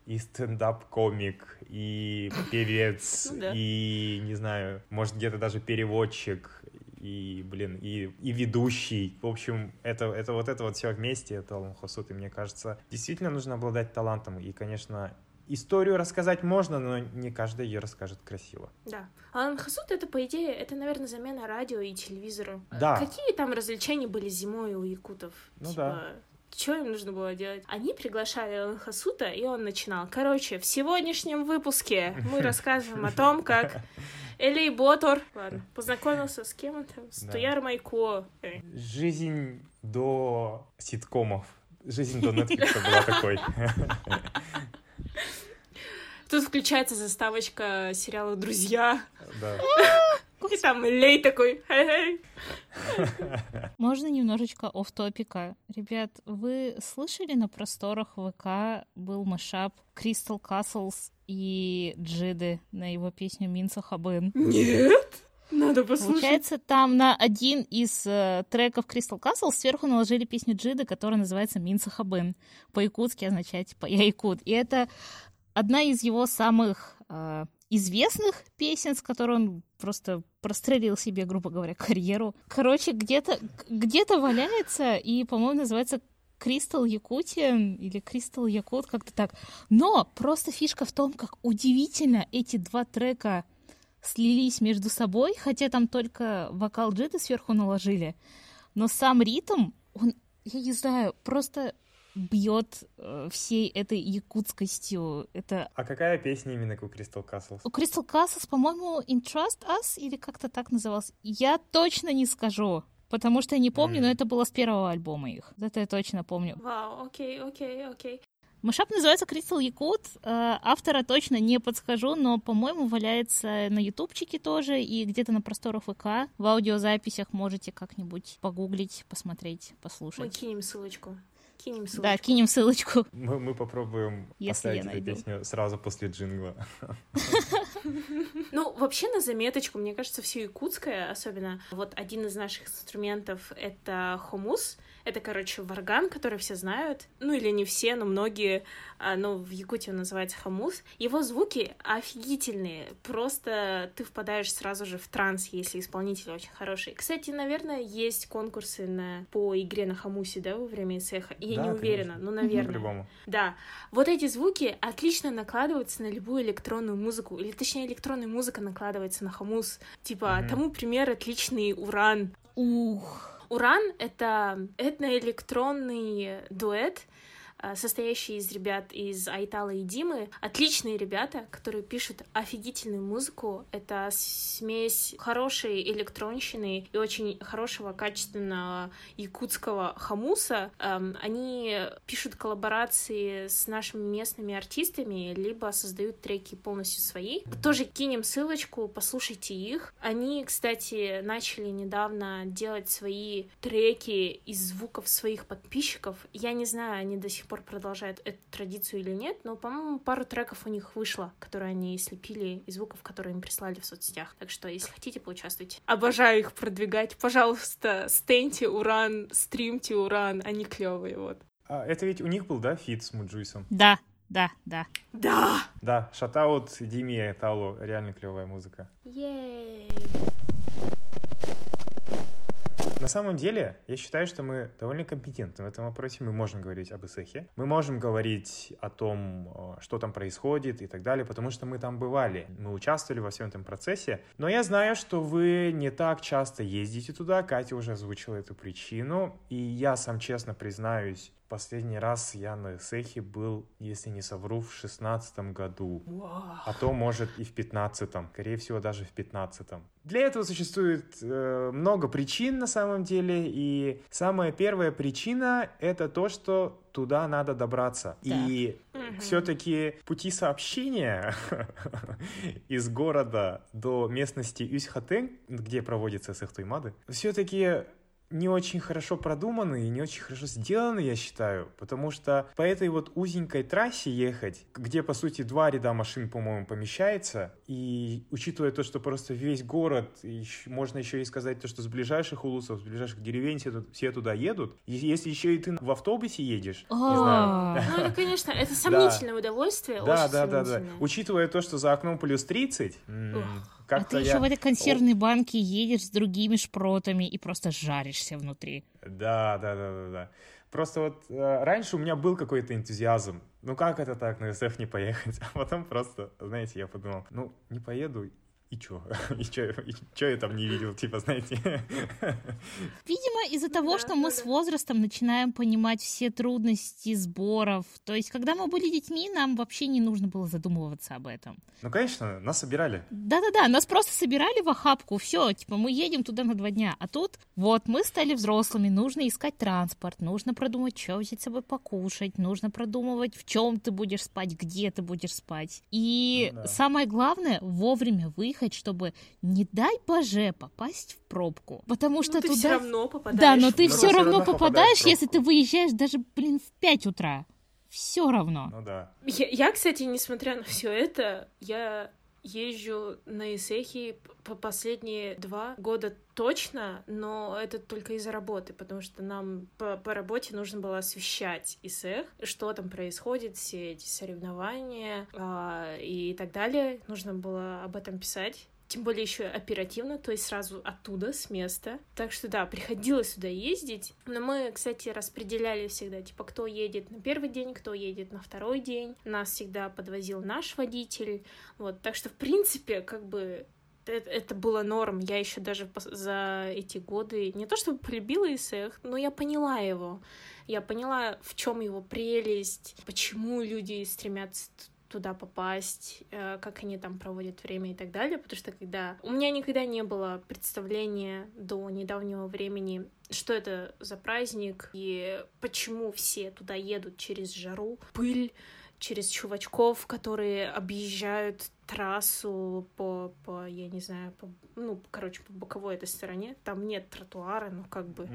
и стендап-комик, и певец, [LAUGHS] Ну и, не знаю, может, где-то даже переводчик, и, блин, и, и ведущий. В общем, это, это вот это вот все вместе, это Алан Хосут, и мне кажется, действительно нужно обладать талантом, и, конечно, историю рассказать можно, но не каждый ее расскажет красиво. Да. Алан Хасуд это, по идее, это, наверное, замена радио и телевизору. Да. Какие там развлечения были зимой у якутов? Ну типа, Что им нужно было делать? Они приглашали Алан Хасута, и он начинал. Короче, в сегодняшнем выпуске мы [LAUGHS] рассказываем о том, как Элей Ботор, ладно, познакомился с кем он там? С Да. Туяр Майко. Э, Жизнь до ситкомов. Жизнь до Netflix была такой. Тут включается заставочка сериала «Друзья». Да. И там Элей такой, хей-хей. Можно немножечко оф топика Ребят, вы слышали на просторах ВК был машап Crystal Castles и Джиды на его песню Минца Хабын? Нет, надо послушать. Получается, там на один из э, треков Crystal Castle сверху наложили песню Джиды, которая называется Минца Хабын. По-якутски означает типа «я якут». И это одна из его самых э, известных песен, с которой он просто прострелил себе, грубо говоря, [LAUGHS] карьеру. Короче, где-то где-то валяется и, по-моему, называется Кристал Якутия или Кристал Якут, как-то так. Но просто фишка в том, как удивительно эти два трека слились между собой, хотя там только вокал джиты сверху наложили. Но сам ритм, он, я не знаю, просто бьет э, всей этой якутскостью. Это А какая песня именно у Crystal Castles? у Crystal Castles, по-моему, Entrust Us или как-то так называлось. Я точно не скажу, потому что я не помню, но Мгм. это было с первого альбома их. Это я точно помню. Вау, окей, окей, окей. Машап называется Crystal Якут. Э, Автора точно не подскажу, но, по-моему, валяется на ютубчике тоже и где-то на просторах ВК. В аудиозаписях можете как-нибудь погуглить, посмотреть, Мы послушать. кинем ссылочку. Кинем ссылочку. Да, кинем ссылочку. Мы, мы попробуем Если оставить я эту песню сразу после джингла. Ну, вообще на заметочку, мне кажется, все якутское, особенно вот один из наших инструментов — это хомус. Это, короче, варган, который все знают. Ну, или не все, но многие. а, Ну, в Якутии он называется хомус. Его звуки офигительные. Просто ты впадаешь сразу же в транс, если исполнитель очень хороший. Кстати, наверное, есть конкурсы на... по игре на хомусе, да, во время цеха. Я Да, не уверена, конечно. но, наверное. По-любому. Да, вот эти звуки отлично накладываются на любую электронную музыку, или точнее электронная музыка накладывается на хомус. Типа, Мгм. тому пример отличный Уран. Ух. Уран — это этноэлектронный дуэт, состоящий из ребят из Айтала и Димы. Отличные ребята, которые пишут офигительную музыку. Это смесь хорошей электронщины и очень хорошего, качественного якутского хамуса. Эм, Они пишут коллаборации с нашими местными артистами, либо создают треки полностью свои. Тоже кинем ссылочку, послушайте их. Они, кстати, начали недавно делать свои треки из звуков своих подписчиков. Я не знаю, они до сих пор продолжают эту традицию или нет, но, по-моему, пару треков у них вышло, которые они слепили из звуков, которые им прислали в соцсетях. Так что, если хотите, поучаствуйте. Обожаю их продвигать. Пожалуйста, стеньте Уран, стримьте Уран, они клевые, вот. А, это ведь у них был, да, feat с Муджуисом? Да, да, да. Да! Да, shout-out Диме Талу, реально клевая музыка. Yay! На самом деле, я считаю, что мы довольно компетентны в этом вопросе. Мы можем говорить об Ысыахе. Мы можем говорить о том, э, что там происходит и так далее, потому что мы там бывали. Мы участвовали во всем этом процессе. Но я знаю, что вы не так часто ездите туда. Катя уже озвучила эту причину. И я сам честно признаюсь, последний раз я на Ысыахе был, если не совру, в шестнадцатом году. Вау. А то, может, и в 15-м. Скорее всего, даже в 15-м. Для этого существует э, много причин на самом деле. И самая первая причина — это то, что туда надо добраться. И Мгм. все-таки пути сообщения [LAUGHS] из города до местности Юсьхатен, где проводится Сехтуймады, все-таки не очень хорошо продуманы и не очень хорошо сделаны, я считаю, потому что по этой вот узенькой трассе ехать, где, по сути, два ряда машин, по-моему, помещается, и учитывая то, что просто весь город, и можно еще и сказать то, что с ближайших улусов, с ближайших деревень все, все туда едут, и если еще и ты в автобусе едешь, не знаю. Ну, это, [LAUGHS] конечно, это сомнительное удовольствие, да, да, да, да. Учитывая то, что за окном плюс 30, Ух. А ты я... еще в этой консервной банке едешь с другими шпротами и просто жаришься внутри. Да, да, да, да, да. Просто вот э, раньше у меня был какой-то энтузиазм. Ну как это так, на СФ не поехать? [LAUGHS] А потом просто, знаете, я подумал, ну не поеду, и чё? [LAUGHS] И чё, и чё я там не видел, типа, знаете? [LAUGHS] Видимо, из-за того, Да, что мы да, с возрастом начинаем понимать все трудности сборов. То есть, когда мы были детьми, нам вообще не нужно было задумываться об этом. Ну, конечно, нас собирали. Да-да-да, нас просто собирали в охапку, все, типа, мы едем туда на два дня. А тут, вот, мы стали взрослыми, нужно искать транспорт, нужно продумать, что взять с собой покушать, нужно продумывать, в чем ты будешь спать, где ты будешь спать. И Ну да. самое главное, вовремя выехать, чтобы, не дай боже, попасть в пробку. Потому что Ну, ты туда... все равно попадаешь. Да, но ты Ну, все всё равно равно попадаешь если ты выезжаешь даже, блин, в 5 утра. Все равно. Ну да. Я, я, кстати, несмотря на все это, я езжу на Исехи по последние два года точно, но это только из-за работы, потому что нам по, по работе нужно было освещать Исех, что там происходит, все эти соревнования а, и так далее. Нужно было об этом писать. Тем более еще оперативно, то есть сразу оттуда, с места. Так что да, приходилось сюда ездить. Но мы, кстати, распределяли всегда, типа, кто едет на первый день, кто едет на второй день. Нас всегда подвозил наш водитель. Вот, так что, в принципе, как бы это, это было норм. Я еще даже за эти годы не то чтобы полюбила ИСЭХ, но я поняла его. Я поняла, в чем его прелесть, почему люди стремятся туда попасть, э, как они там проводят время и так далее, потому что когда... У меня никогда не было представления до недавнего времени, что это за праздник и почему все туда едут через жару, пыль, через чувачков, которые объезжают трассу по, по я не знаю, по, ну, короче, по боковой этой стороне. Там нет тротуара, ну, как бы...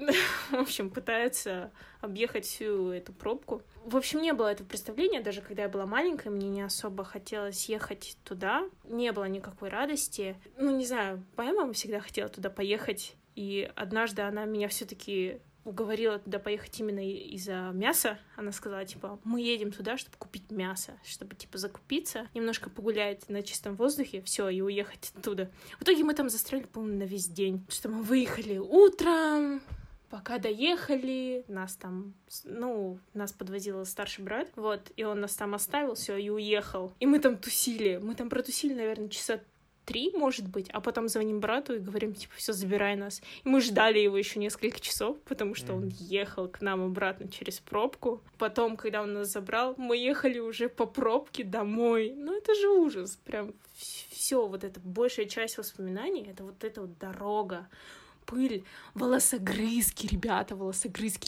[LAUGHS] В общем, пытаются объехать всю эту пробку. В общем, не было этого представления, даже когда я была маленькая, мне не особо хотелось ехать туда. Не было никакой радости. Ну, не знаю, моя мама всегда хотела туда поехать, и однажды она меня все таки уговорила туда поехать именно из-за мяса. Она сказала, типа, мы едем туда, чтобы купить мясо, чтобы, типа, закупиться, немножко погулять на чистом воздухе, все, и уехать оттуда. В итоге мы там застряли, по-моему, на весь день. Что мы выехали утром, пока доехали, нас там, ну, нас подвозил старший брат, вот, и он нас там оставил, все, и уехал. И мы там тусили. Мы там протусили, наверное, часа три, может быть, а потом звоним брату и говорим, типа, все, забирай нас. И мы ждали его еще несколько часов, потому что он ехал к нам обратно через пробку. Потом, когда он нас забрал, мы ехали уже по пробке домой. Ну, это же ужас. Прям все, вот эта большая часть воспоминаний, это вот эта вот дорога пыль, волосогрызки, ребята, волосогрызки.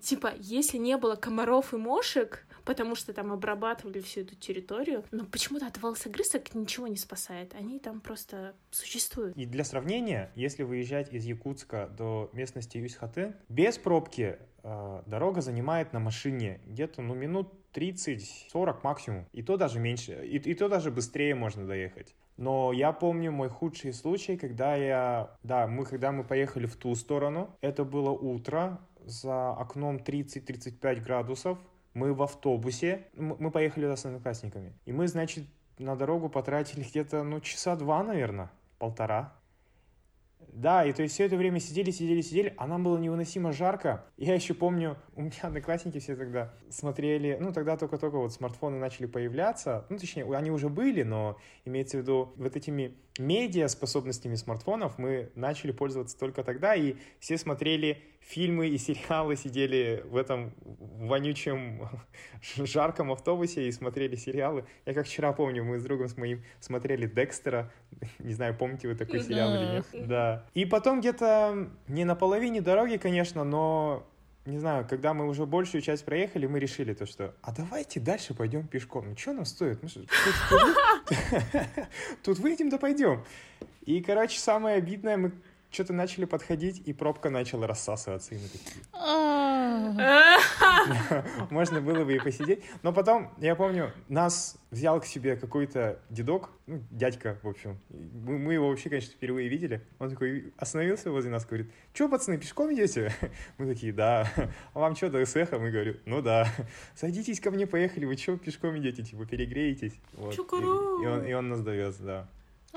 Типа, если не было комаров и мошек, потому что там обрабатывали всю эту территорию. Но почему-то от волосогрызок ничего не спасает. Они там просто существуют. И для сравнения, если выезжать из Якутска до местности Юсьхатын, без пробки э, дорога занимает на машине где-то ну, минут 30-40 максимум. И то даже меньше, и, и то даже быстрее можно доехать. Но я помню мой худший случай, когда я... Да, мы, когда мы поехали в ту сторону, это было утро, за окном 30-35 градусов, мы в автобусе, мы поехали с одноклассниками, и мы, значит, на дорогу потратили где-то, ну, часа два, наверное, полтора. Да, и то есть все это время сидели, сидели, сидели, а нам было невыносимо жарко. Я еще помню, у меня одноклассники все тогда смотрели, ну тогда только-только вот смартфоны начали появляться, ну точнее, они уже были, но имеется в виду вот этими медиа способностями смартфонов мы начали пользоваться только тогда, и все смотрели фильмы и сериалы, сидели в этом вонючем [LAUGHS] жарком автобусе и смотрели сериалы. Я как вчера помню, мы с другом с моим смотрели Декстера, [LAUGHS] не знаю, помните вы такой сериал или нет? Да. И потом где-то не на половине дороги, конечно, но не знаю, когда мы уже большую часть проехали, мы решили то, что а давайте дальше пойдем пешком. Ну что нам стоит? Ну, [LAUGHS] [LAUGHS] тут выйдем да пойдем. И, короче, самое обидное, мы что-то начали подходить, и пробка начала рассасываться, и мы такие... [LAUGHS] Можно было бы и посидеть. Но потом, я помню, нас взял к себе какой-то дедок, ну, дядька, в общем. Мы, мы его вообще, конечно, впервые видели. Он такой остановился возле нас, говорит, что, пацаны, пешком идете? [LAUGHS] Мы такие, да. А вам что, до СЭХа? Мы говорим, ну да. Садитесь ко мне, поехали, вы что, пешком идете? Типа, перегреетесь. Вот. И, и, он, и он нас довез, да.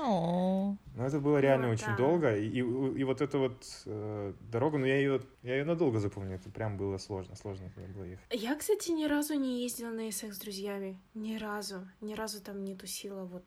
Ну, это было реально ну, очень да. долго, и, и, и вот эта вот э, дорога, ну, я ее, я ее надолго запомню, это прям было сложно, сложно было ехать. Я, кстати, ни разу не ездила на ИСЭК с друзьями, ни разу, ни разу там не тусила вот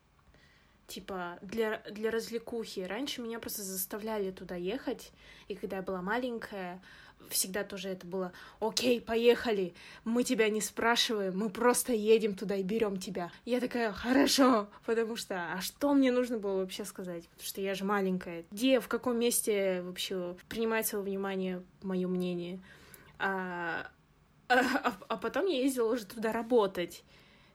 типа для, для развлекухи. Раньше меня просто заставляли туда ехать, и когда я была маленькая, всегда тоже это было «Окей, поехали, мы тебя не спрашиваем, мы просто едем туда и берем тебя». Я такая «Хорошо», потому что «А что мне нужно было вообще сказать?» Потому что я же маленькая. Где, в каком месте вообще принимается во внимание мое мнение? А, а, а потом я ездила уже туда работать.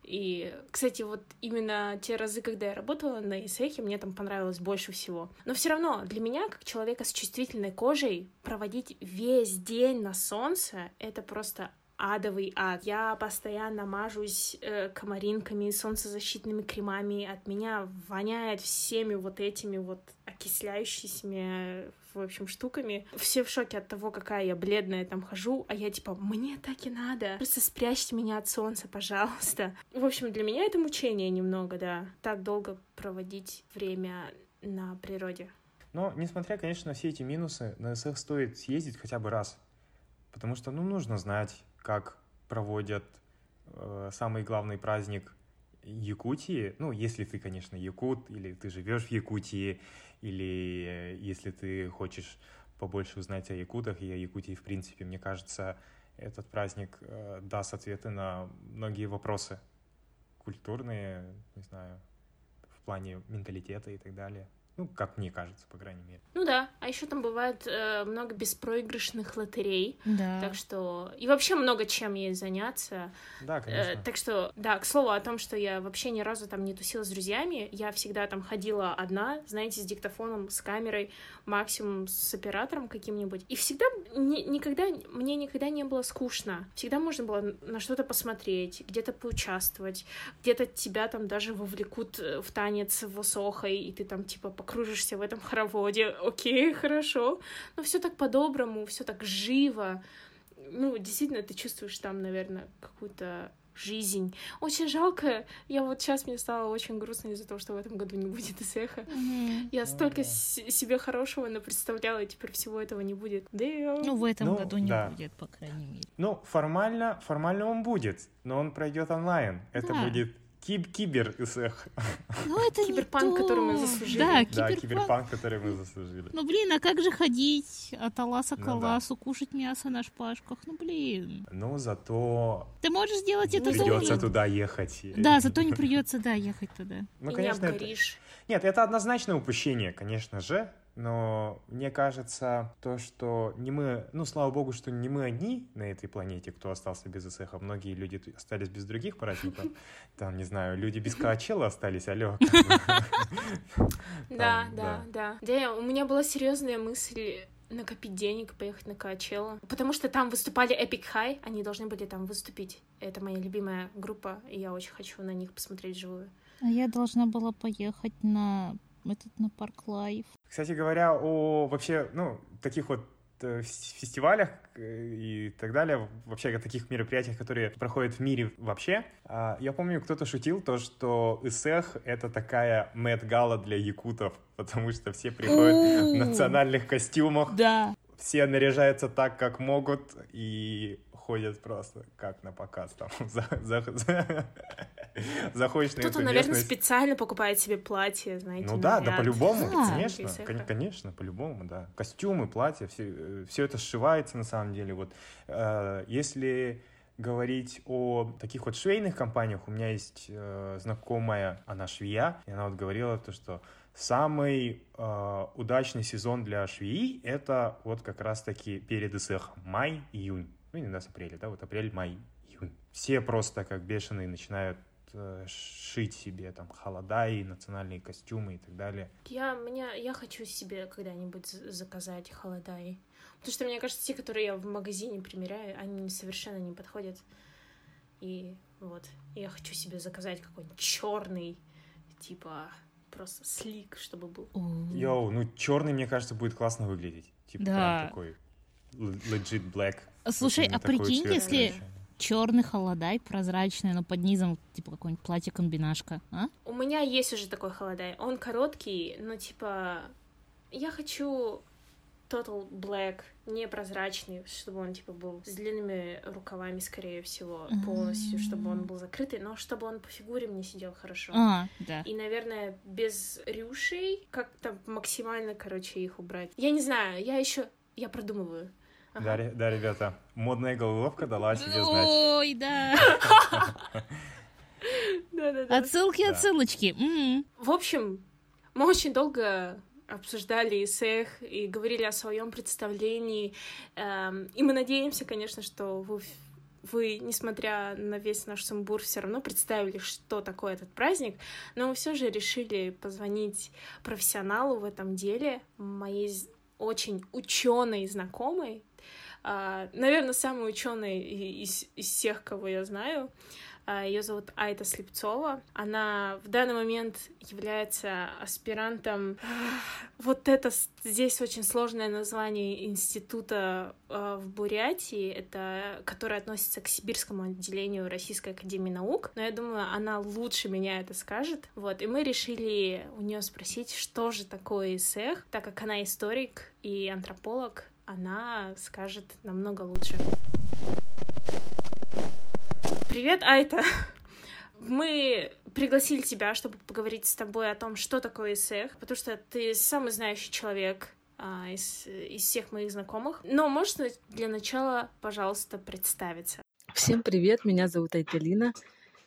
И, кстати, вот именно те разы, когда я работала на ИСЭХе, мне там понравилось больше всего. Но все равно для меня, как человека с чувствительной кожей, проводить весь день на солнце — это просто адовый ад. Я постоянно мажусь э, комаринками, солнцезащитными кремами. От меня воняет всеми вот этими вот окисляющимися, в общем, штуками. Все в шоке от того, какая я бледная там хожу, а я типа, мне так и надо. Просто спрячьте меня от солнца, пожалуйста. В общем, для меня это мучение немного, да. Так долго проводить время на природе. Но, несмотря, конечно, на все эти минусы, на СФ стоит съездить хотя бы раз. Потому что, ну, нужно знать, как проводят э, самый главный праздник Якутии, ну, если ты, конечно, якут, или ты живешь в Якутии, или э, если ты хочешь побольше узнать о якутах и о Якутии, в принципе, мне кажется, этот праздник э, даст ответы на многие вопросы культурные, не знаю, в плане менталитета и так далее. Ну, как мне кажется, по крайней мере. Ну да, а еще там бывает э, много беспроигрышных лотерей. Да. Так что... И вообще много чем есть заняться. Да, Э, конечно. так что, да, к слову о том, что я вообще ни разу там не тусила с друзьями, я всегда там ходила одна, знаете, с диктофоном, с камерой, максимум с оператором каким-нибудь. И всегда, ни- никогда, мне никогда не было скучно. Всегда можно было на что-то посмотреть, где-то поучаствовать, где-то тебя там даже вовлекут э, в танец в Осохой, и ты там типа покружишься в этом хороводе. Окей, хорошо. Но все так по-доброму, все так живо ну, действительно, ты чувствуешь там, наверное, какую-то жизнь. Очень жалко. Я вот сейчас мне стало очень грустно из-за того, что в этом году не будет эсэха. Мгм. Я столько с- себе хорошего напредставляла, и теперь всего этого не будет. Damn. Ну, в этом Ну, году не да. будет, по крайней мере. Ну, формально, формально он будет, но он пройдет онлайн. Это Да. будет киб кибер ИСЭХ. Ну, это не Киберпанк, то. который мы заслужили. Да, Да, киберпанк. киберпанк, который мы заслужили. Ну, блин, а как же ходить от Аласа к Ну да. Аласу, кушать мясо на шпажках? Ну, блин. Ну, зато Ты можешь сделать это придется дома. туда ехать. Да, зато не придется, да, ехать туда. Ну, и конечно, не это... Нет, это однозначное упущение, конечно же, но мне кажется, то, что не мы, ну, слава богу, что не мы одни на этой планете, кто остался без ИСЭХа, многие люди остались без других праздников, [LAUGHS] там, не знаю, люди без [LAUGHS] Коачелла остались, алло. [LAUGHS] Да, да, да. Да, у меня была серьезная мысль накопить денег, поехать на Коачеллу. Потому что там выступали Epik High, они должны были там выступить. Это моя любимая группа, и я очень хочу на них посмотреть вживую. А я должна была поехать на этот на Park Live. Кстати говоря, о вообще, ну, таких вот э, фес- фестивалях э, и так далее, вообще о таких мероприятиях, которые проходят в мире вообще. А, Я помню, кто-то шутил то, что ИСЭХ — это такая мэт-гала для якутов, потому что все приходят в национальных костюмах, Да. все наряжаются так, как могут, и ходят просто как на показ там. [LAUGHS] За- за- за- Заходишь на Кто-то, наверное, специально покупает себе платье, знаете. Ну да, да, по-любому, Да. конечно, кон- конечно, по-любому, да. Костюмы, платья, все, все это сшивается на самом деле. Вот э, если говорить о таких вот швейных компаниях, у меня есть э, знакомая, она швея, и она вот говорила то, что самый э, удачный сезон для швеи это вот как раз-таки перед ИСЭХом, май, июнь. Ну, иногда с апреля, да, вот апрель, май, июнь. Все просто как бешеные начинают э, шить себе там холода и национальные костюмы и так далее. Я, меня, я хочу себе когда-нибудь заказать холодай. Потому что, мне кажется, те, которые я в магазине примеряю, они совершенно не подходят. И вот, я хочу себе заказать какой-нибудь черный, типа, просто слик, чтобы был. Йоу, ну черный, мне кажется, будет классно выглядеть. Типа Да. прям такой legit black. Слушай, а прикинь, если черный холодай, прозрачный, но под низом типа какое-нибудь платье-комбинашка, а? У меня есть уже такой холодай. Он короткий, но типа я хочу Total Black, непрозрачный, чтобы он типа был с длинными рукавами, скорее всего, полностью, чтобы он был закрытый, но чтобы он по фигуре мне сидел хорошо. А, да. И, наверное, без рюшей как-то максимально, короче, их убрать. Я не знаю, я еще я продумываю. Ага. Да, да, ребята, модная головоломка дала о себе знать. Ой, да. [LAUGHS] Да-да-да. Отсылки, отсылочки. М. В общем, мы очень долго обсуждали ИСЭХ и говорили о своем представлении. Эм, И мы надеемся, конечно, что вы, вы, несмотря на весь наш сумбур, все равно представили, что такое этот праздник. Но мы все же решили позвонить профессионалу в этом деле, моей очень ученой знакомой. А, Наверное, самой ученой из, из всех, кого я знаю. Ее зовут Айта Слепцова. Она в данный момент является аспирантом. [SIGHS] Вот это здесь очень сложное название института э, в Бурятии, это которое относится к Сибирскому отделению Российской Академии Наук. Но я думаю, она лучше меня это скажет. Вот, и мы решили у нее спросить, что же такое ИСЭХ, так как она историк и антрополог, она скажет намного лучше. Привет, Айта! [LAUGHS] Мы пригласили тебя, чтобы поговорить с тобой о том, что такое ИСЭХ, потому что ты самый знающий человек а, из, из всех моих знакомых. Но можешь для начала, пожалуйста, представиться? Всем привет, меня зовут Айталина.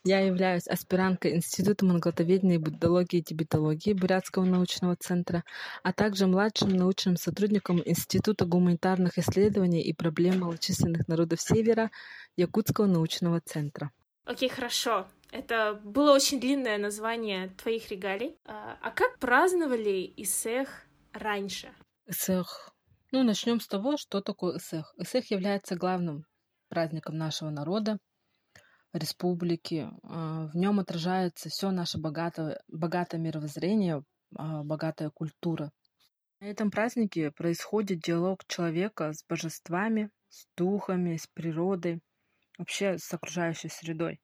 Я являюсь аспиранткой Института монголотоведения и буддологии и тибетологии Бурятского научного центра, а также младшим научным сотрудником Института гуманитарных исследований и проблем малочисленных народов Севера Якутского научного центра. Окей, okay, хорошо. Это было очень длинное название твоих регалий. А, а как праздновали Исех раньше? Исех. Ну, начнем с того, что такое Исех. Исех является главным праздником нашего народа, республики. А, в нем отражается все наше богатое, богатое мировоззрение, а, богатая культура. На этом празднике происходит диалог человека с божествами, с духами, с природой, вообще с окружающей средой.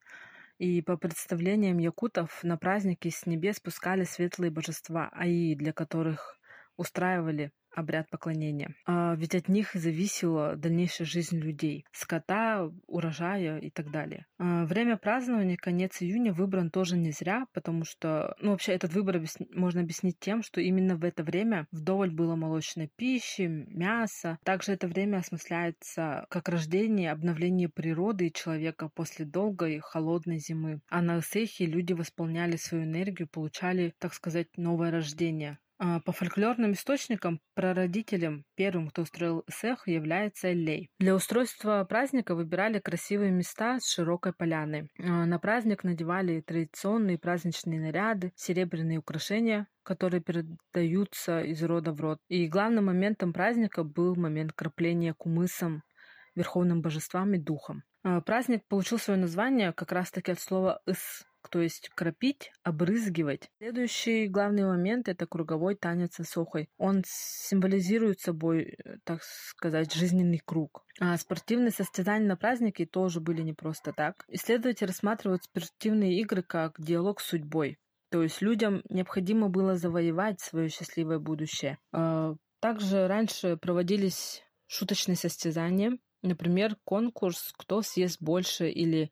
И по представлениям якутов на праздники с небес спускали светлые божества Аи, для которых устраивали обряд поклонения. А ведь от них зависела дальнейшая жизнь людей, скота, урожая и так далее. А время празднования, конец июня, выбран тоже не зря, потому что, ну, вообще этот выбор объясни, можно объяснить тем, что именно в это время вдоволь было молочной пищи, мяса. Также это время осмысляется как рождение, обновление природы и человека после долгой холодной зимы. А на Исехе люди восполняли свою энергию, получали, так сказать, новое рождение. А, по фольклорным источникам, прародителем первым, кто устроил сех, является Эллей. Для устройства праздника выбирали красивые места с широкой поляной. А, на праздник надевали традиционные праздничные наряды, серебряные украшения, которые передаются из рода в род. И главным моментом праздника был момент крапления кумысом, верховным божествам и духом. А, праздник получил свое название как раз-таки от слова «ыс», то есть кропить, обрызгивать. Следующий главный момент — это круговой танец сохой. Он символизирует собой, э, так сказать, жизненный круг. А спортивные состязания на празднике тоже были не просто так. Исследователи рассматривают спортивные игры как диалог с судьбой. То есть людям необходимо было завоевать свое счастливое будущее. А, также раньше проводились шуточные состязания, например, конкурс «Кто съест больше» или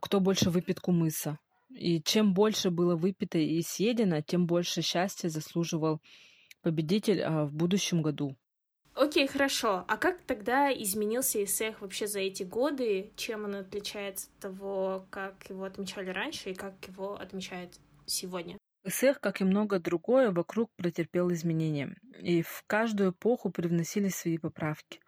кто больше выпит кумыса. И чем больше было выпито и съедено, тем больше счастья заслуживал победитель а, в будущем году. Окей, хорошо. А как тогда изменился ИСЭХ вообще за эти годы? Чем он отличается от того, как его отмечали раньше и как его отмечают сегодня? ИСЭХ, как и многое другое, вокруг претерпел изменения. И в каждую эпоху привносили свои поправки.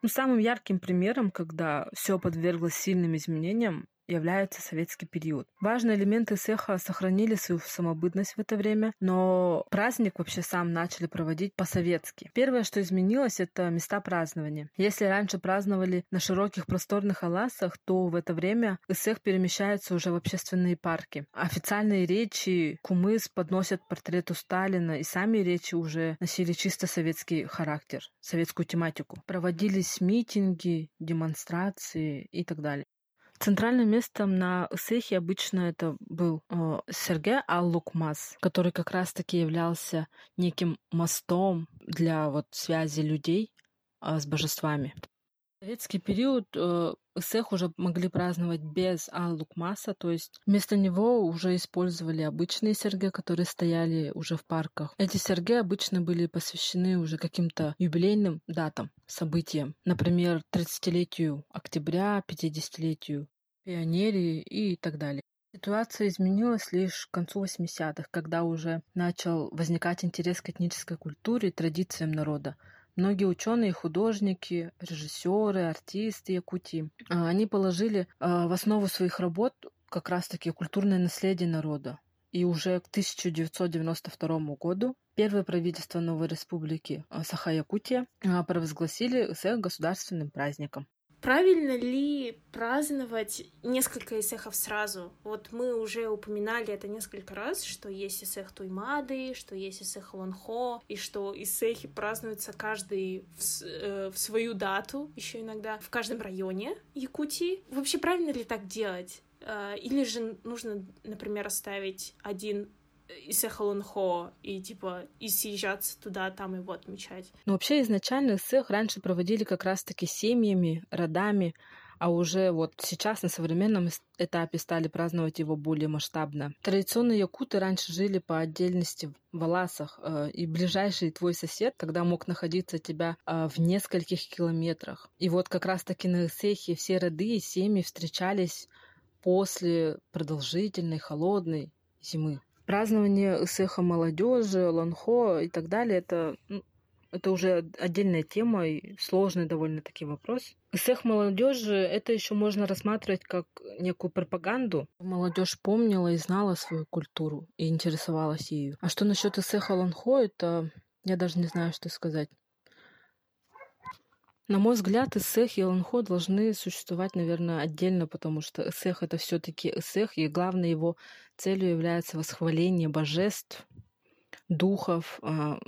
Но самым ярким примером, когда все подверглось сильным изменениям, является советский период. Важные элементы цеха сохранили свою самобытность в это время, но праздник вообще сам начали проводить по-советски. Первое, что изменилось, это места празднования. Если раньше праздновали на широких просторных аласах, то в это время ИСЭХ перемещается уже в общественные парки. Официальные речи кумыс подносят портрету Сталина, и сами речи уже носили чисто советский характер, советскую тематику. Проводились митинги, демонстрации и так далее. Центральным местом на Усехе обычно это был э, Сергей Аллукмас, который как раз-таки являлся неким мостом для вот связи людей э, с божествами. Советский период э, уже могли праздновать без Аллукмаса, то есть вместо него уже использовали обычные серги, которые стояли уже в парках. Эти серги обычно были посвящены уже каким-то юбилейным датам, событиям. Например, 30-летию октября, 50-летию пионерии и так далее. Ситуация изменилась лишь к концу 80-х, когда уже начал возникать интерес к этнической культуре и традициям народа. Многие ученые, художники, режиссеры, артисты Якутии, а, они положили а, в основу своих работ как раз-таки культурное наследие народа. И уже к 1992 году первое правительство новой республики а, Саха-Якутия провозгласили ИСЭК государственным праздником. Правильно ли праздновать несколько эсехов сразу? Вот мы уже упоминали это несколько раз, что есть эсех Туймады, что есть эсех Лонхо, и что эсехи празднуются каждый в, э, в свою дату, еще иногда в каждом районе Якутии. Вообще правильно ли так делать? Э, или же нужно, например, оставить один из Эхолонхо и типа и съезжаться туда, там его отмечать. Ну вообще изначально Сэх раньше проводили как раз-таки семьями, родами, а уже вот сейчас на современном этапе стали праздновать его более масштабно. Традиционные якуты раньше жили по отдельности в Валасах, э, и ближайший твой сосед тогда мог находиться от тебя э, в нескольких километрах. И вот как раз-таки на Исехе все роды и семьи встречались после продолжительной холодной зимы. Празднование Исеха молодежи, Ланхо и так далее, это ну, это уже отдельная тема и сложный довольно-таки вопрос. Исех молодежи это еще можно рассматривать как некую пропаганду. Молодежь помнила и знала свою культуру и интересовалась ею. А что насчет Исеха Ланхо, это я даже не знаю, что сказать. На мой взгляд, эсэх и ланхо должны существовать, наверное, отдельно, потому что эсэх — это все таки эсэх, и главной его целью является восхваление божеств, духов а,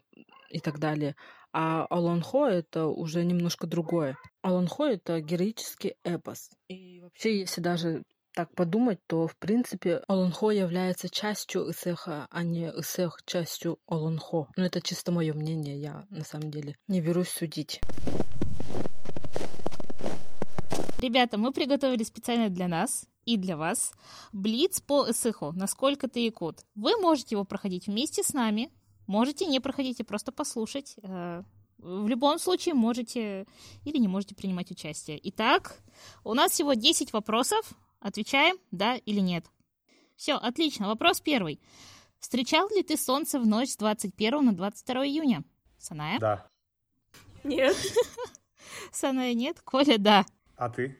и так далее. А Аланхо — это уже немножко другое. Аланхо — это героический эпос. И вообще, если даже так подумать, то, в принципе, Олонхо является частью Исеха, а не Исех частью Олонхо. Но это чисто мое мнение, я на самом деле не берусь судить. Ребята, мы приготовили специально для нас и для вас Блиц по Исыху «Насколько ты якут». Вы можете его проходить вместе с нами, можете не проходить и просто послушать. Э, в любом случае можете или не можете принимать участие. Итак, у нас всего 10 вопросов. Отвечаем «да» или «нет». Все, отлично. Вопрос первый. Встречал ли ты солнце в ночь с 21 на 22 июня? Саная? Да. Нет. [LAUGHS] Саная нет, Коля да. А ты?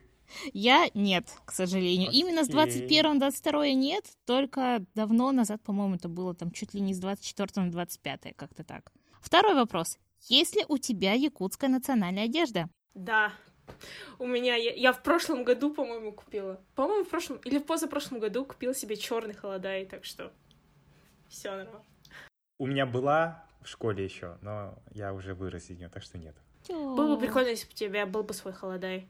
Я нет, к сожалению. Окей. Именно с 21 на 22 нет, только давно назад, по-моему, это было там чуть ли не с 24 на 25, как-то так. Второй вопрос. Есть ли у тебя якутская национальная одежда? Да. У меня я, я в прошлом году, по-моему, купила. По-моему, в прошлом или в позапрошлом году купила себе черный холодай, так что все нормально. У меня была в школе еще, но я уже вырос из нее, так что нет. Было бы прикольно, если бы у тебя был бы свой холодай.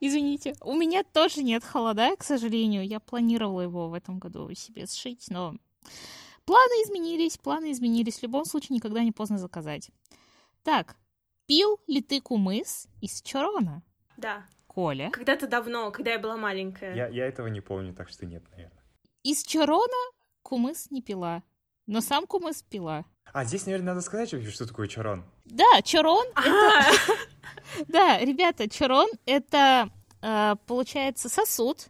Извините, у меня тоже нет холода, к сожалению. Я планировала его в этом году себе сшить, но планы изменились, планы изменились. В любом случае, никогда не поздно заказать. Так, пил ли ты кумыс из Чорона? Да. Коля. Когда-то давно, когда я была маленькая. Я, я этого не помню, так что нет, наверное. Из Чорона кумыс не пила, но сам кумыс пила. А здесь, наверное, надо сказать вообще, что такое чарон. Да, чарон [LAUGHS] Да, ребята, чарон — это, э, получается, сосуд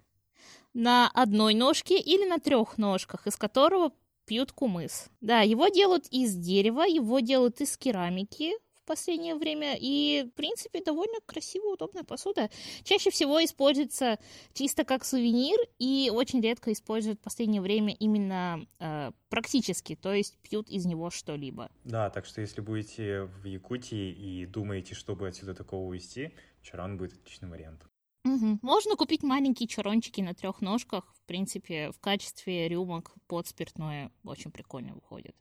на одной ножке или на трех ножках, из которого пьют кумыс. Да, его делают из дерева, его делают из керамики в последнее время, и, в принципе, довольно красивая, удобная посуда. Чаще всего используется чисто как сувенир, и очень редко используют в последнее время именно э, практически, то есть пьют из него что-либо. Да, так что если будете в Якутии и думаете, чтобы отсюда такого увезти, чарон будет отличным вариантом. Мгм. Можно купить маленькие чарончики на трех ножках. В принципе, в качестве рюмок под спиртное очень прикольно выходит.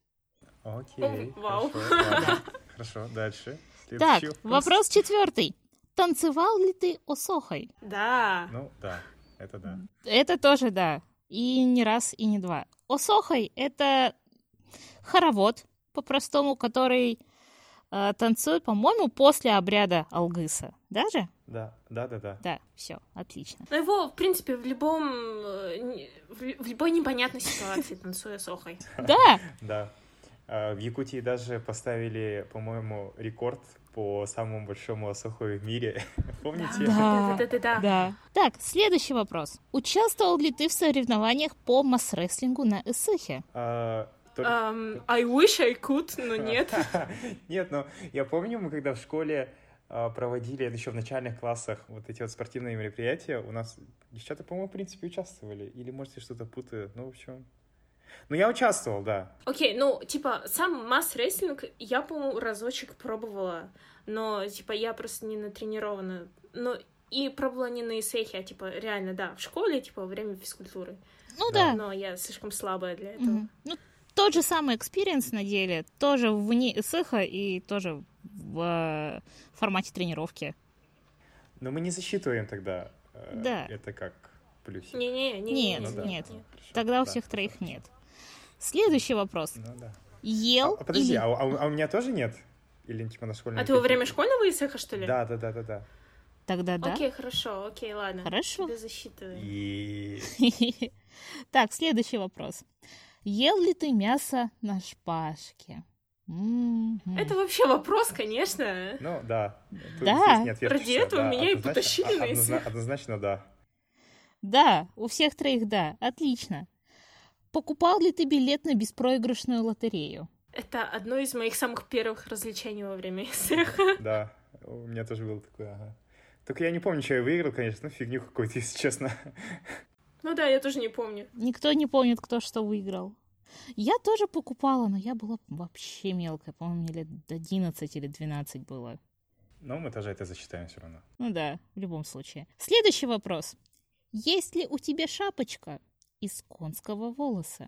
Окей, Вау. хорошо. [LAUGHS] Хорошо, дальше. Так, вопрос четвертый. Танцевал ли ты осохой? Да. Ну, да, это да. Это тоже да. И не раз, и не два. Осохой — это хоровод, по-простому, который э, танцует, по-моему, после обряда Алгыса. Даже? Да, да, да, да. Да, все, отлично. Но его, в принципе, в любом... э, В любой непонятной ситуации танцуя с охой. Да, [LAUGHS] Да. А, В Якутии даже поставили, по-моему, рекорд по самому большому осоху в мире. [LAUGHS] Помните? Да. Да-да-да. да. Так, следующий вопрос. Участвовал ли ты в соревнованиях по масс-рестлингу на Исыхе? А, Um, I wish I could, но [LAUGHS] нет. [LAUGHS] Нет, но я помню, мы когда в школе а, проводили еще в начальных классах вот эти вот спортивные мероприятия, у нас девчата, по-моему, в принципе, участвовали. Или, может, я что-то путаю. Ну, в общем... Ну, я участвовал, да. Окей, ну, типа, сам масс-рестлинг я, по-моему, разочек пробовала, но, типа, я просто не натренирована. Но и пробовала не на ысыахе, а, типа, реально, да, в школе, типа, во время физкультуры. Ну Да. да. Но я слишком слабая для этого. Мгм. Ну, тот же самый experience на деле, тоже вне Ысыаха и тоже в э, формате тренировки. Но мы не засчитываем тогда. э, Да. Это как плюсик. Не-не, не, Нет, Ну да. нет. Хорошо, Тогда у да, всех хорошо. троих нет. Следующий вопрос. Ну, да. Ел А, подожди, или... а, у- а у- а у меня тоже нет? Или типа на школьном А ты во время школьного исеха, что ли? Да, да, да, да, да. Тогда да. Окей, хорошо, окей, ладно. Хорошо. Тебе засчитываем. И [LAUGHS] Так, следующий вопрос. Ел ли ты мясо на шпажке? Это вообще вопрос, конечно. Ну, да. Тут Да. нет Ради этого да, меня и однозначно- потащили на. Однозначно, да. Да, у всех троих да. Отлично. Покупал ли ты билет на беспроигрышную лотерею? Это одно из моих самых первых развлечений во время [LAUGHS] СЭХа. Да, у меня тоже было такое, ага. Только я не помню, что я выиграл, конечно, ну фигню какую-то, если честно. Ну да, я тоже не помню. Никто не помнит, кто что выиграл. Я тоже покупала, но я была вообще мелкая. По-моему, мне лет 11 или 12 было. Но мы тоже это засчитаем все равно. Ну да, в любом случае. Следующий вопрос. Есть ли у тебя шапочка из конского волоса?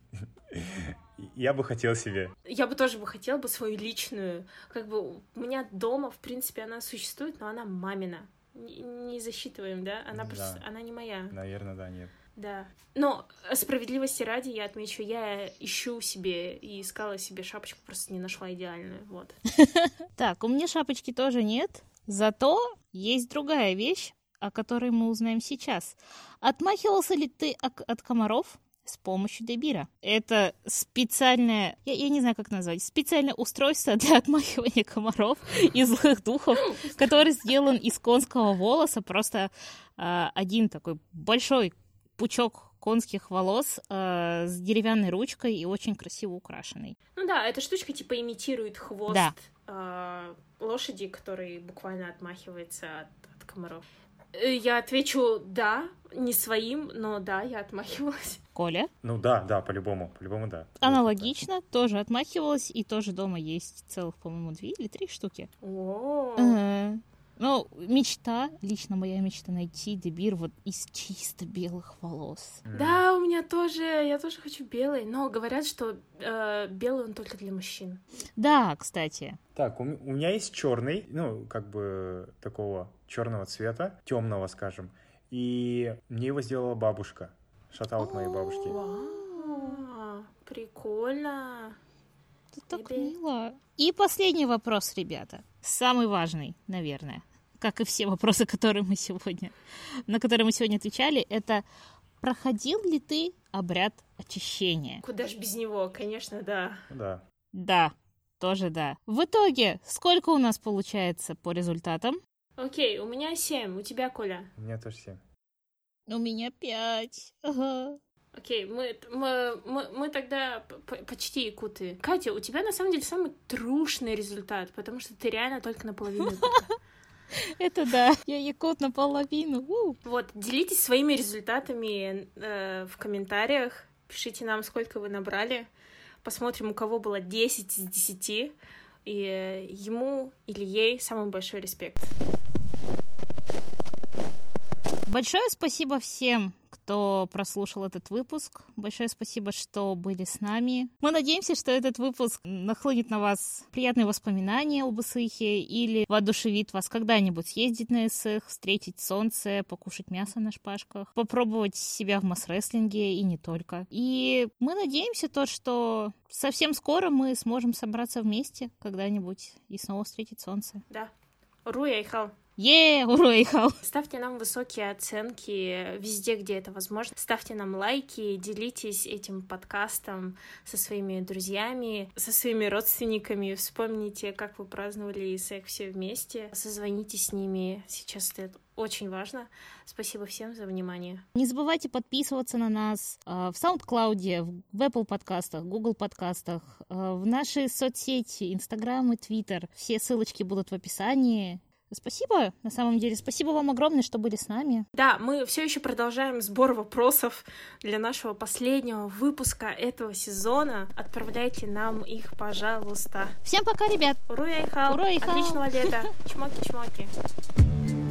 Я бы хотел себе. Я бы тоже бы хотела бы свою личную. Как бы у меня дома, в принципе, она существует, но она мамина. Не засчитываем, да? Она Да. просто, она не моя. Наверное, да, нет. Да. Но справедливости ради я отмечу, я ищу себе и искала себе шапочку, просто не нашла идеальную. Вот. [LAUGHS] Так, у меня шапочки тоже нет. Зато есть другая вещь, о которой мы узнаем сейчас. Отмахивался ли ты от комаров с помощью Дебира? Это специальное, я, я не знаю, как назвать, специальное устройство [LAUGHS] для отмахивания комаров и злых духов, который сделан из конского волоса. Просто а, один такой большой пучок конских волос а, с деревянной ручкой и очень красиво украшенный. Ну да, эта штучка типа имитирует хвост Да. а, лошади, который буквально отмахивается от, от комаров. Э, Я отвечу да, не своим, но да, я отмахивалась. Коля? Ну да, да, по-любому, по-любому да. Аналогично, тоже отмахивалась, и тоже дома есть целых, по-моему, две или три штуки. О, Ага. Ну, мечта, лично моя мечта найти дебир вот из чисто белых волос. М. Да, у меня тоже, я тоже хочу белый, но говорят, что э, белый он только для мужчин. Да, кстати. Так, у, у меня есть черный, ну, как бы такого черного цвета, темного, скажем. И мне его сделала бабушка. Шатаут моей бабушки. Вау, прикольно. Это так Тебе. мило. И последний вопрос, ребята. Самый важный, наверное. Как и все вопросы, [LAUGHS] которые мы сегодня, на которые мы сегодня отвечали, это проходил ли ты обряд очищения? Куда ж без него, конечно, да. Да. Да, тоже да. В итоге, сколько у нас получается по результатам? Окей, у меня семь, у тебя, Коля? У меня тоже семь. У меня пять. Ага. Окей, мы, мы, мы, мы тогда почти якуты. Катя, у тебя на самом деле самый трушный результат, потому что ты реально только наполовину. [LAUGHS] Это да. Я якут наполовину. У. Вот, делитесь своими результатами э, в комментариях. Пишите нам, сколько вы набрали. Посмотрим, у кого было 10 из 10. И э, ему или ей самый большой респект. Большое спасибо всем, кто прослушал этот выпуск. Большое спасибо, что были с нами. Мы надеемся, что этот выпуск нахлынет на вас приятные воспоминания об Исыхе или воодушевит вас когда-нибудь съездить на Исых, встретить солнце, покушать мясо на шпажках, попробовать себя в масс-рестлинге и не только. И мы надеемся то, что совсем скоро мы сможем собраться вместе когда-нибудь и снова встретить солнце. Да. Руя и Хал. Е, ура, Ихал! Ставьте нам высокие оценки везде, где это возможно. Ставьте нам лайки, делитесь этим подкастом со своими друзьями, со своими родственниками. Вспомните, как вы праздновали ИСЭК все вместе. Созвонитесь с ними. Сейчас это очень важно. Спасибо всем за внимание. Не забывайте подписываться на нас э, в SoundCloud, в Apple подкастах, Google подкастах, э, в наши соцсети, Instagram и Twitter. Все ссылочки будут в описании. Спасибо, на самом деле. Спасибо вам огромное, что были с нами. Да, мы все еще продолжаем сбор вопросов для нашего последнего выпуска этого сезона. Отправляйте нам их, пожалуйста. Всем пока, ребят! Ура, Айхал! Отличного лета! [LAUGHS] Чмоки-чмоки!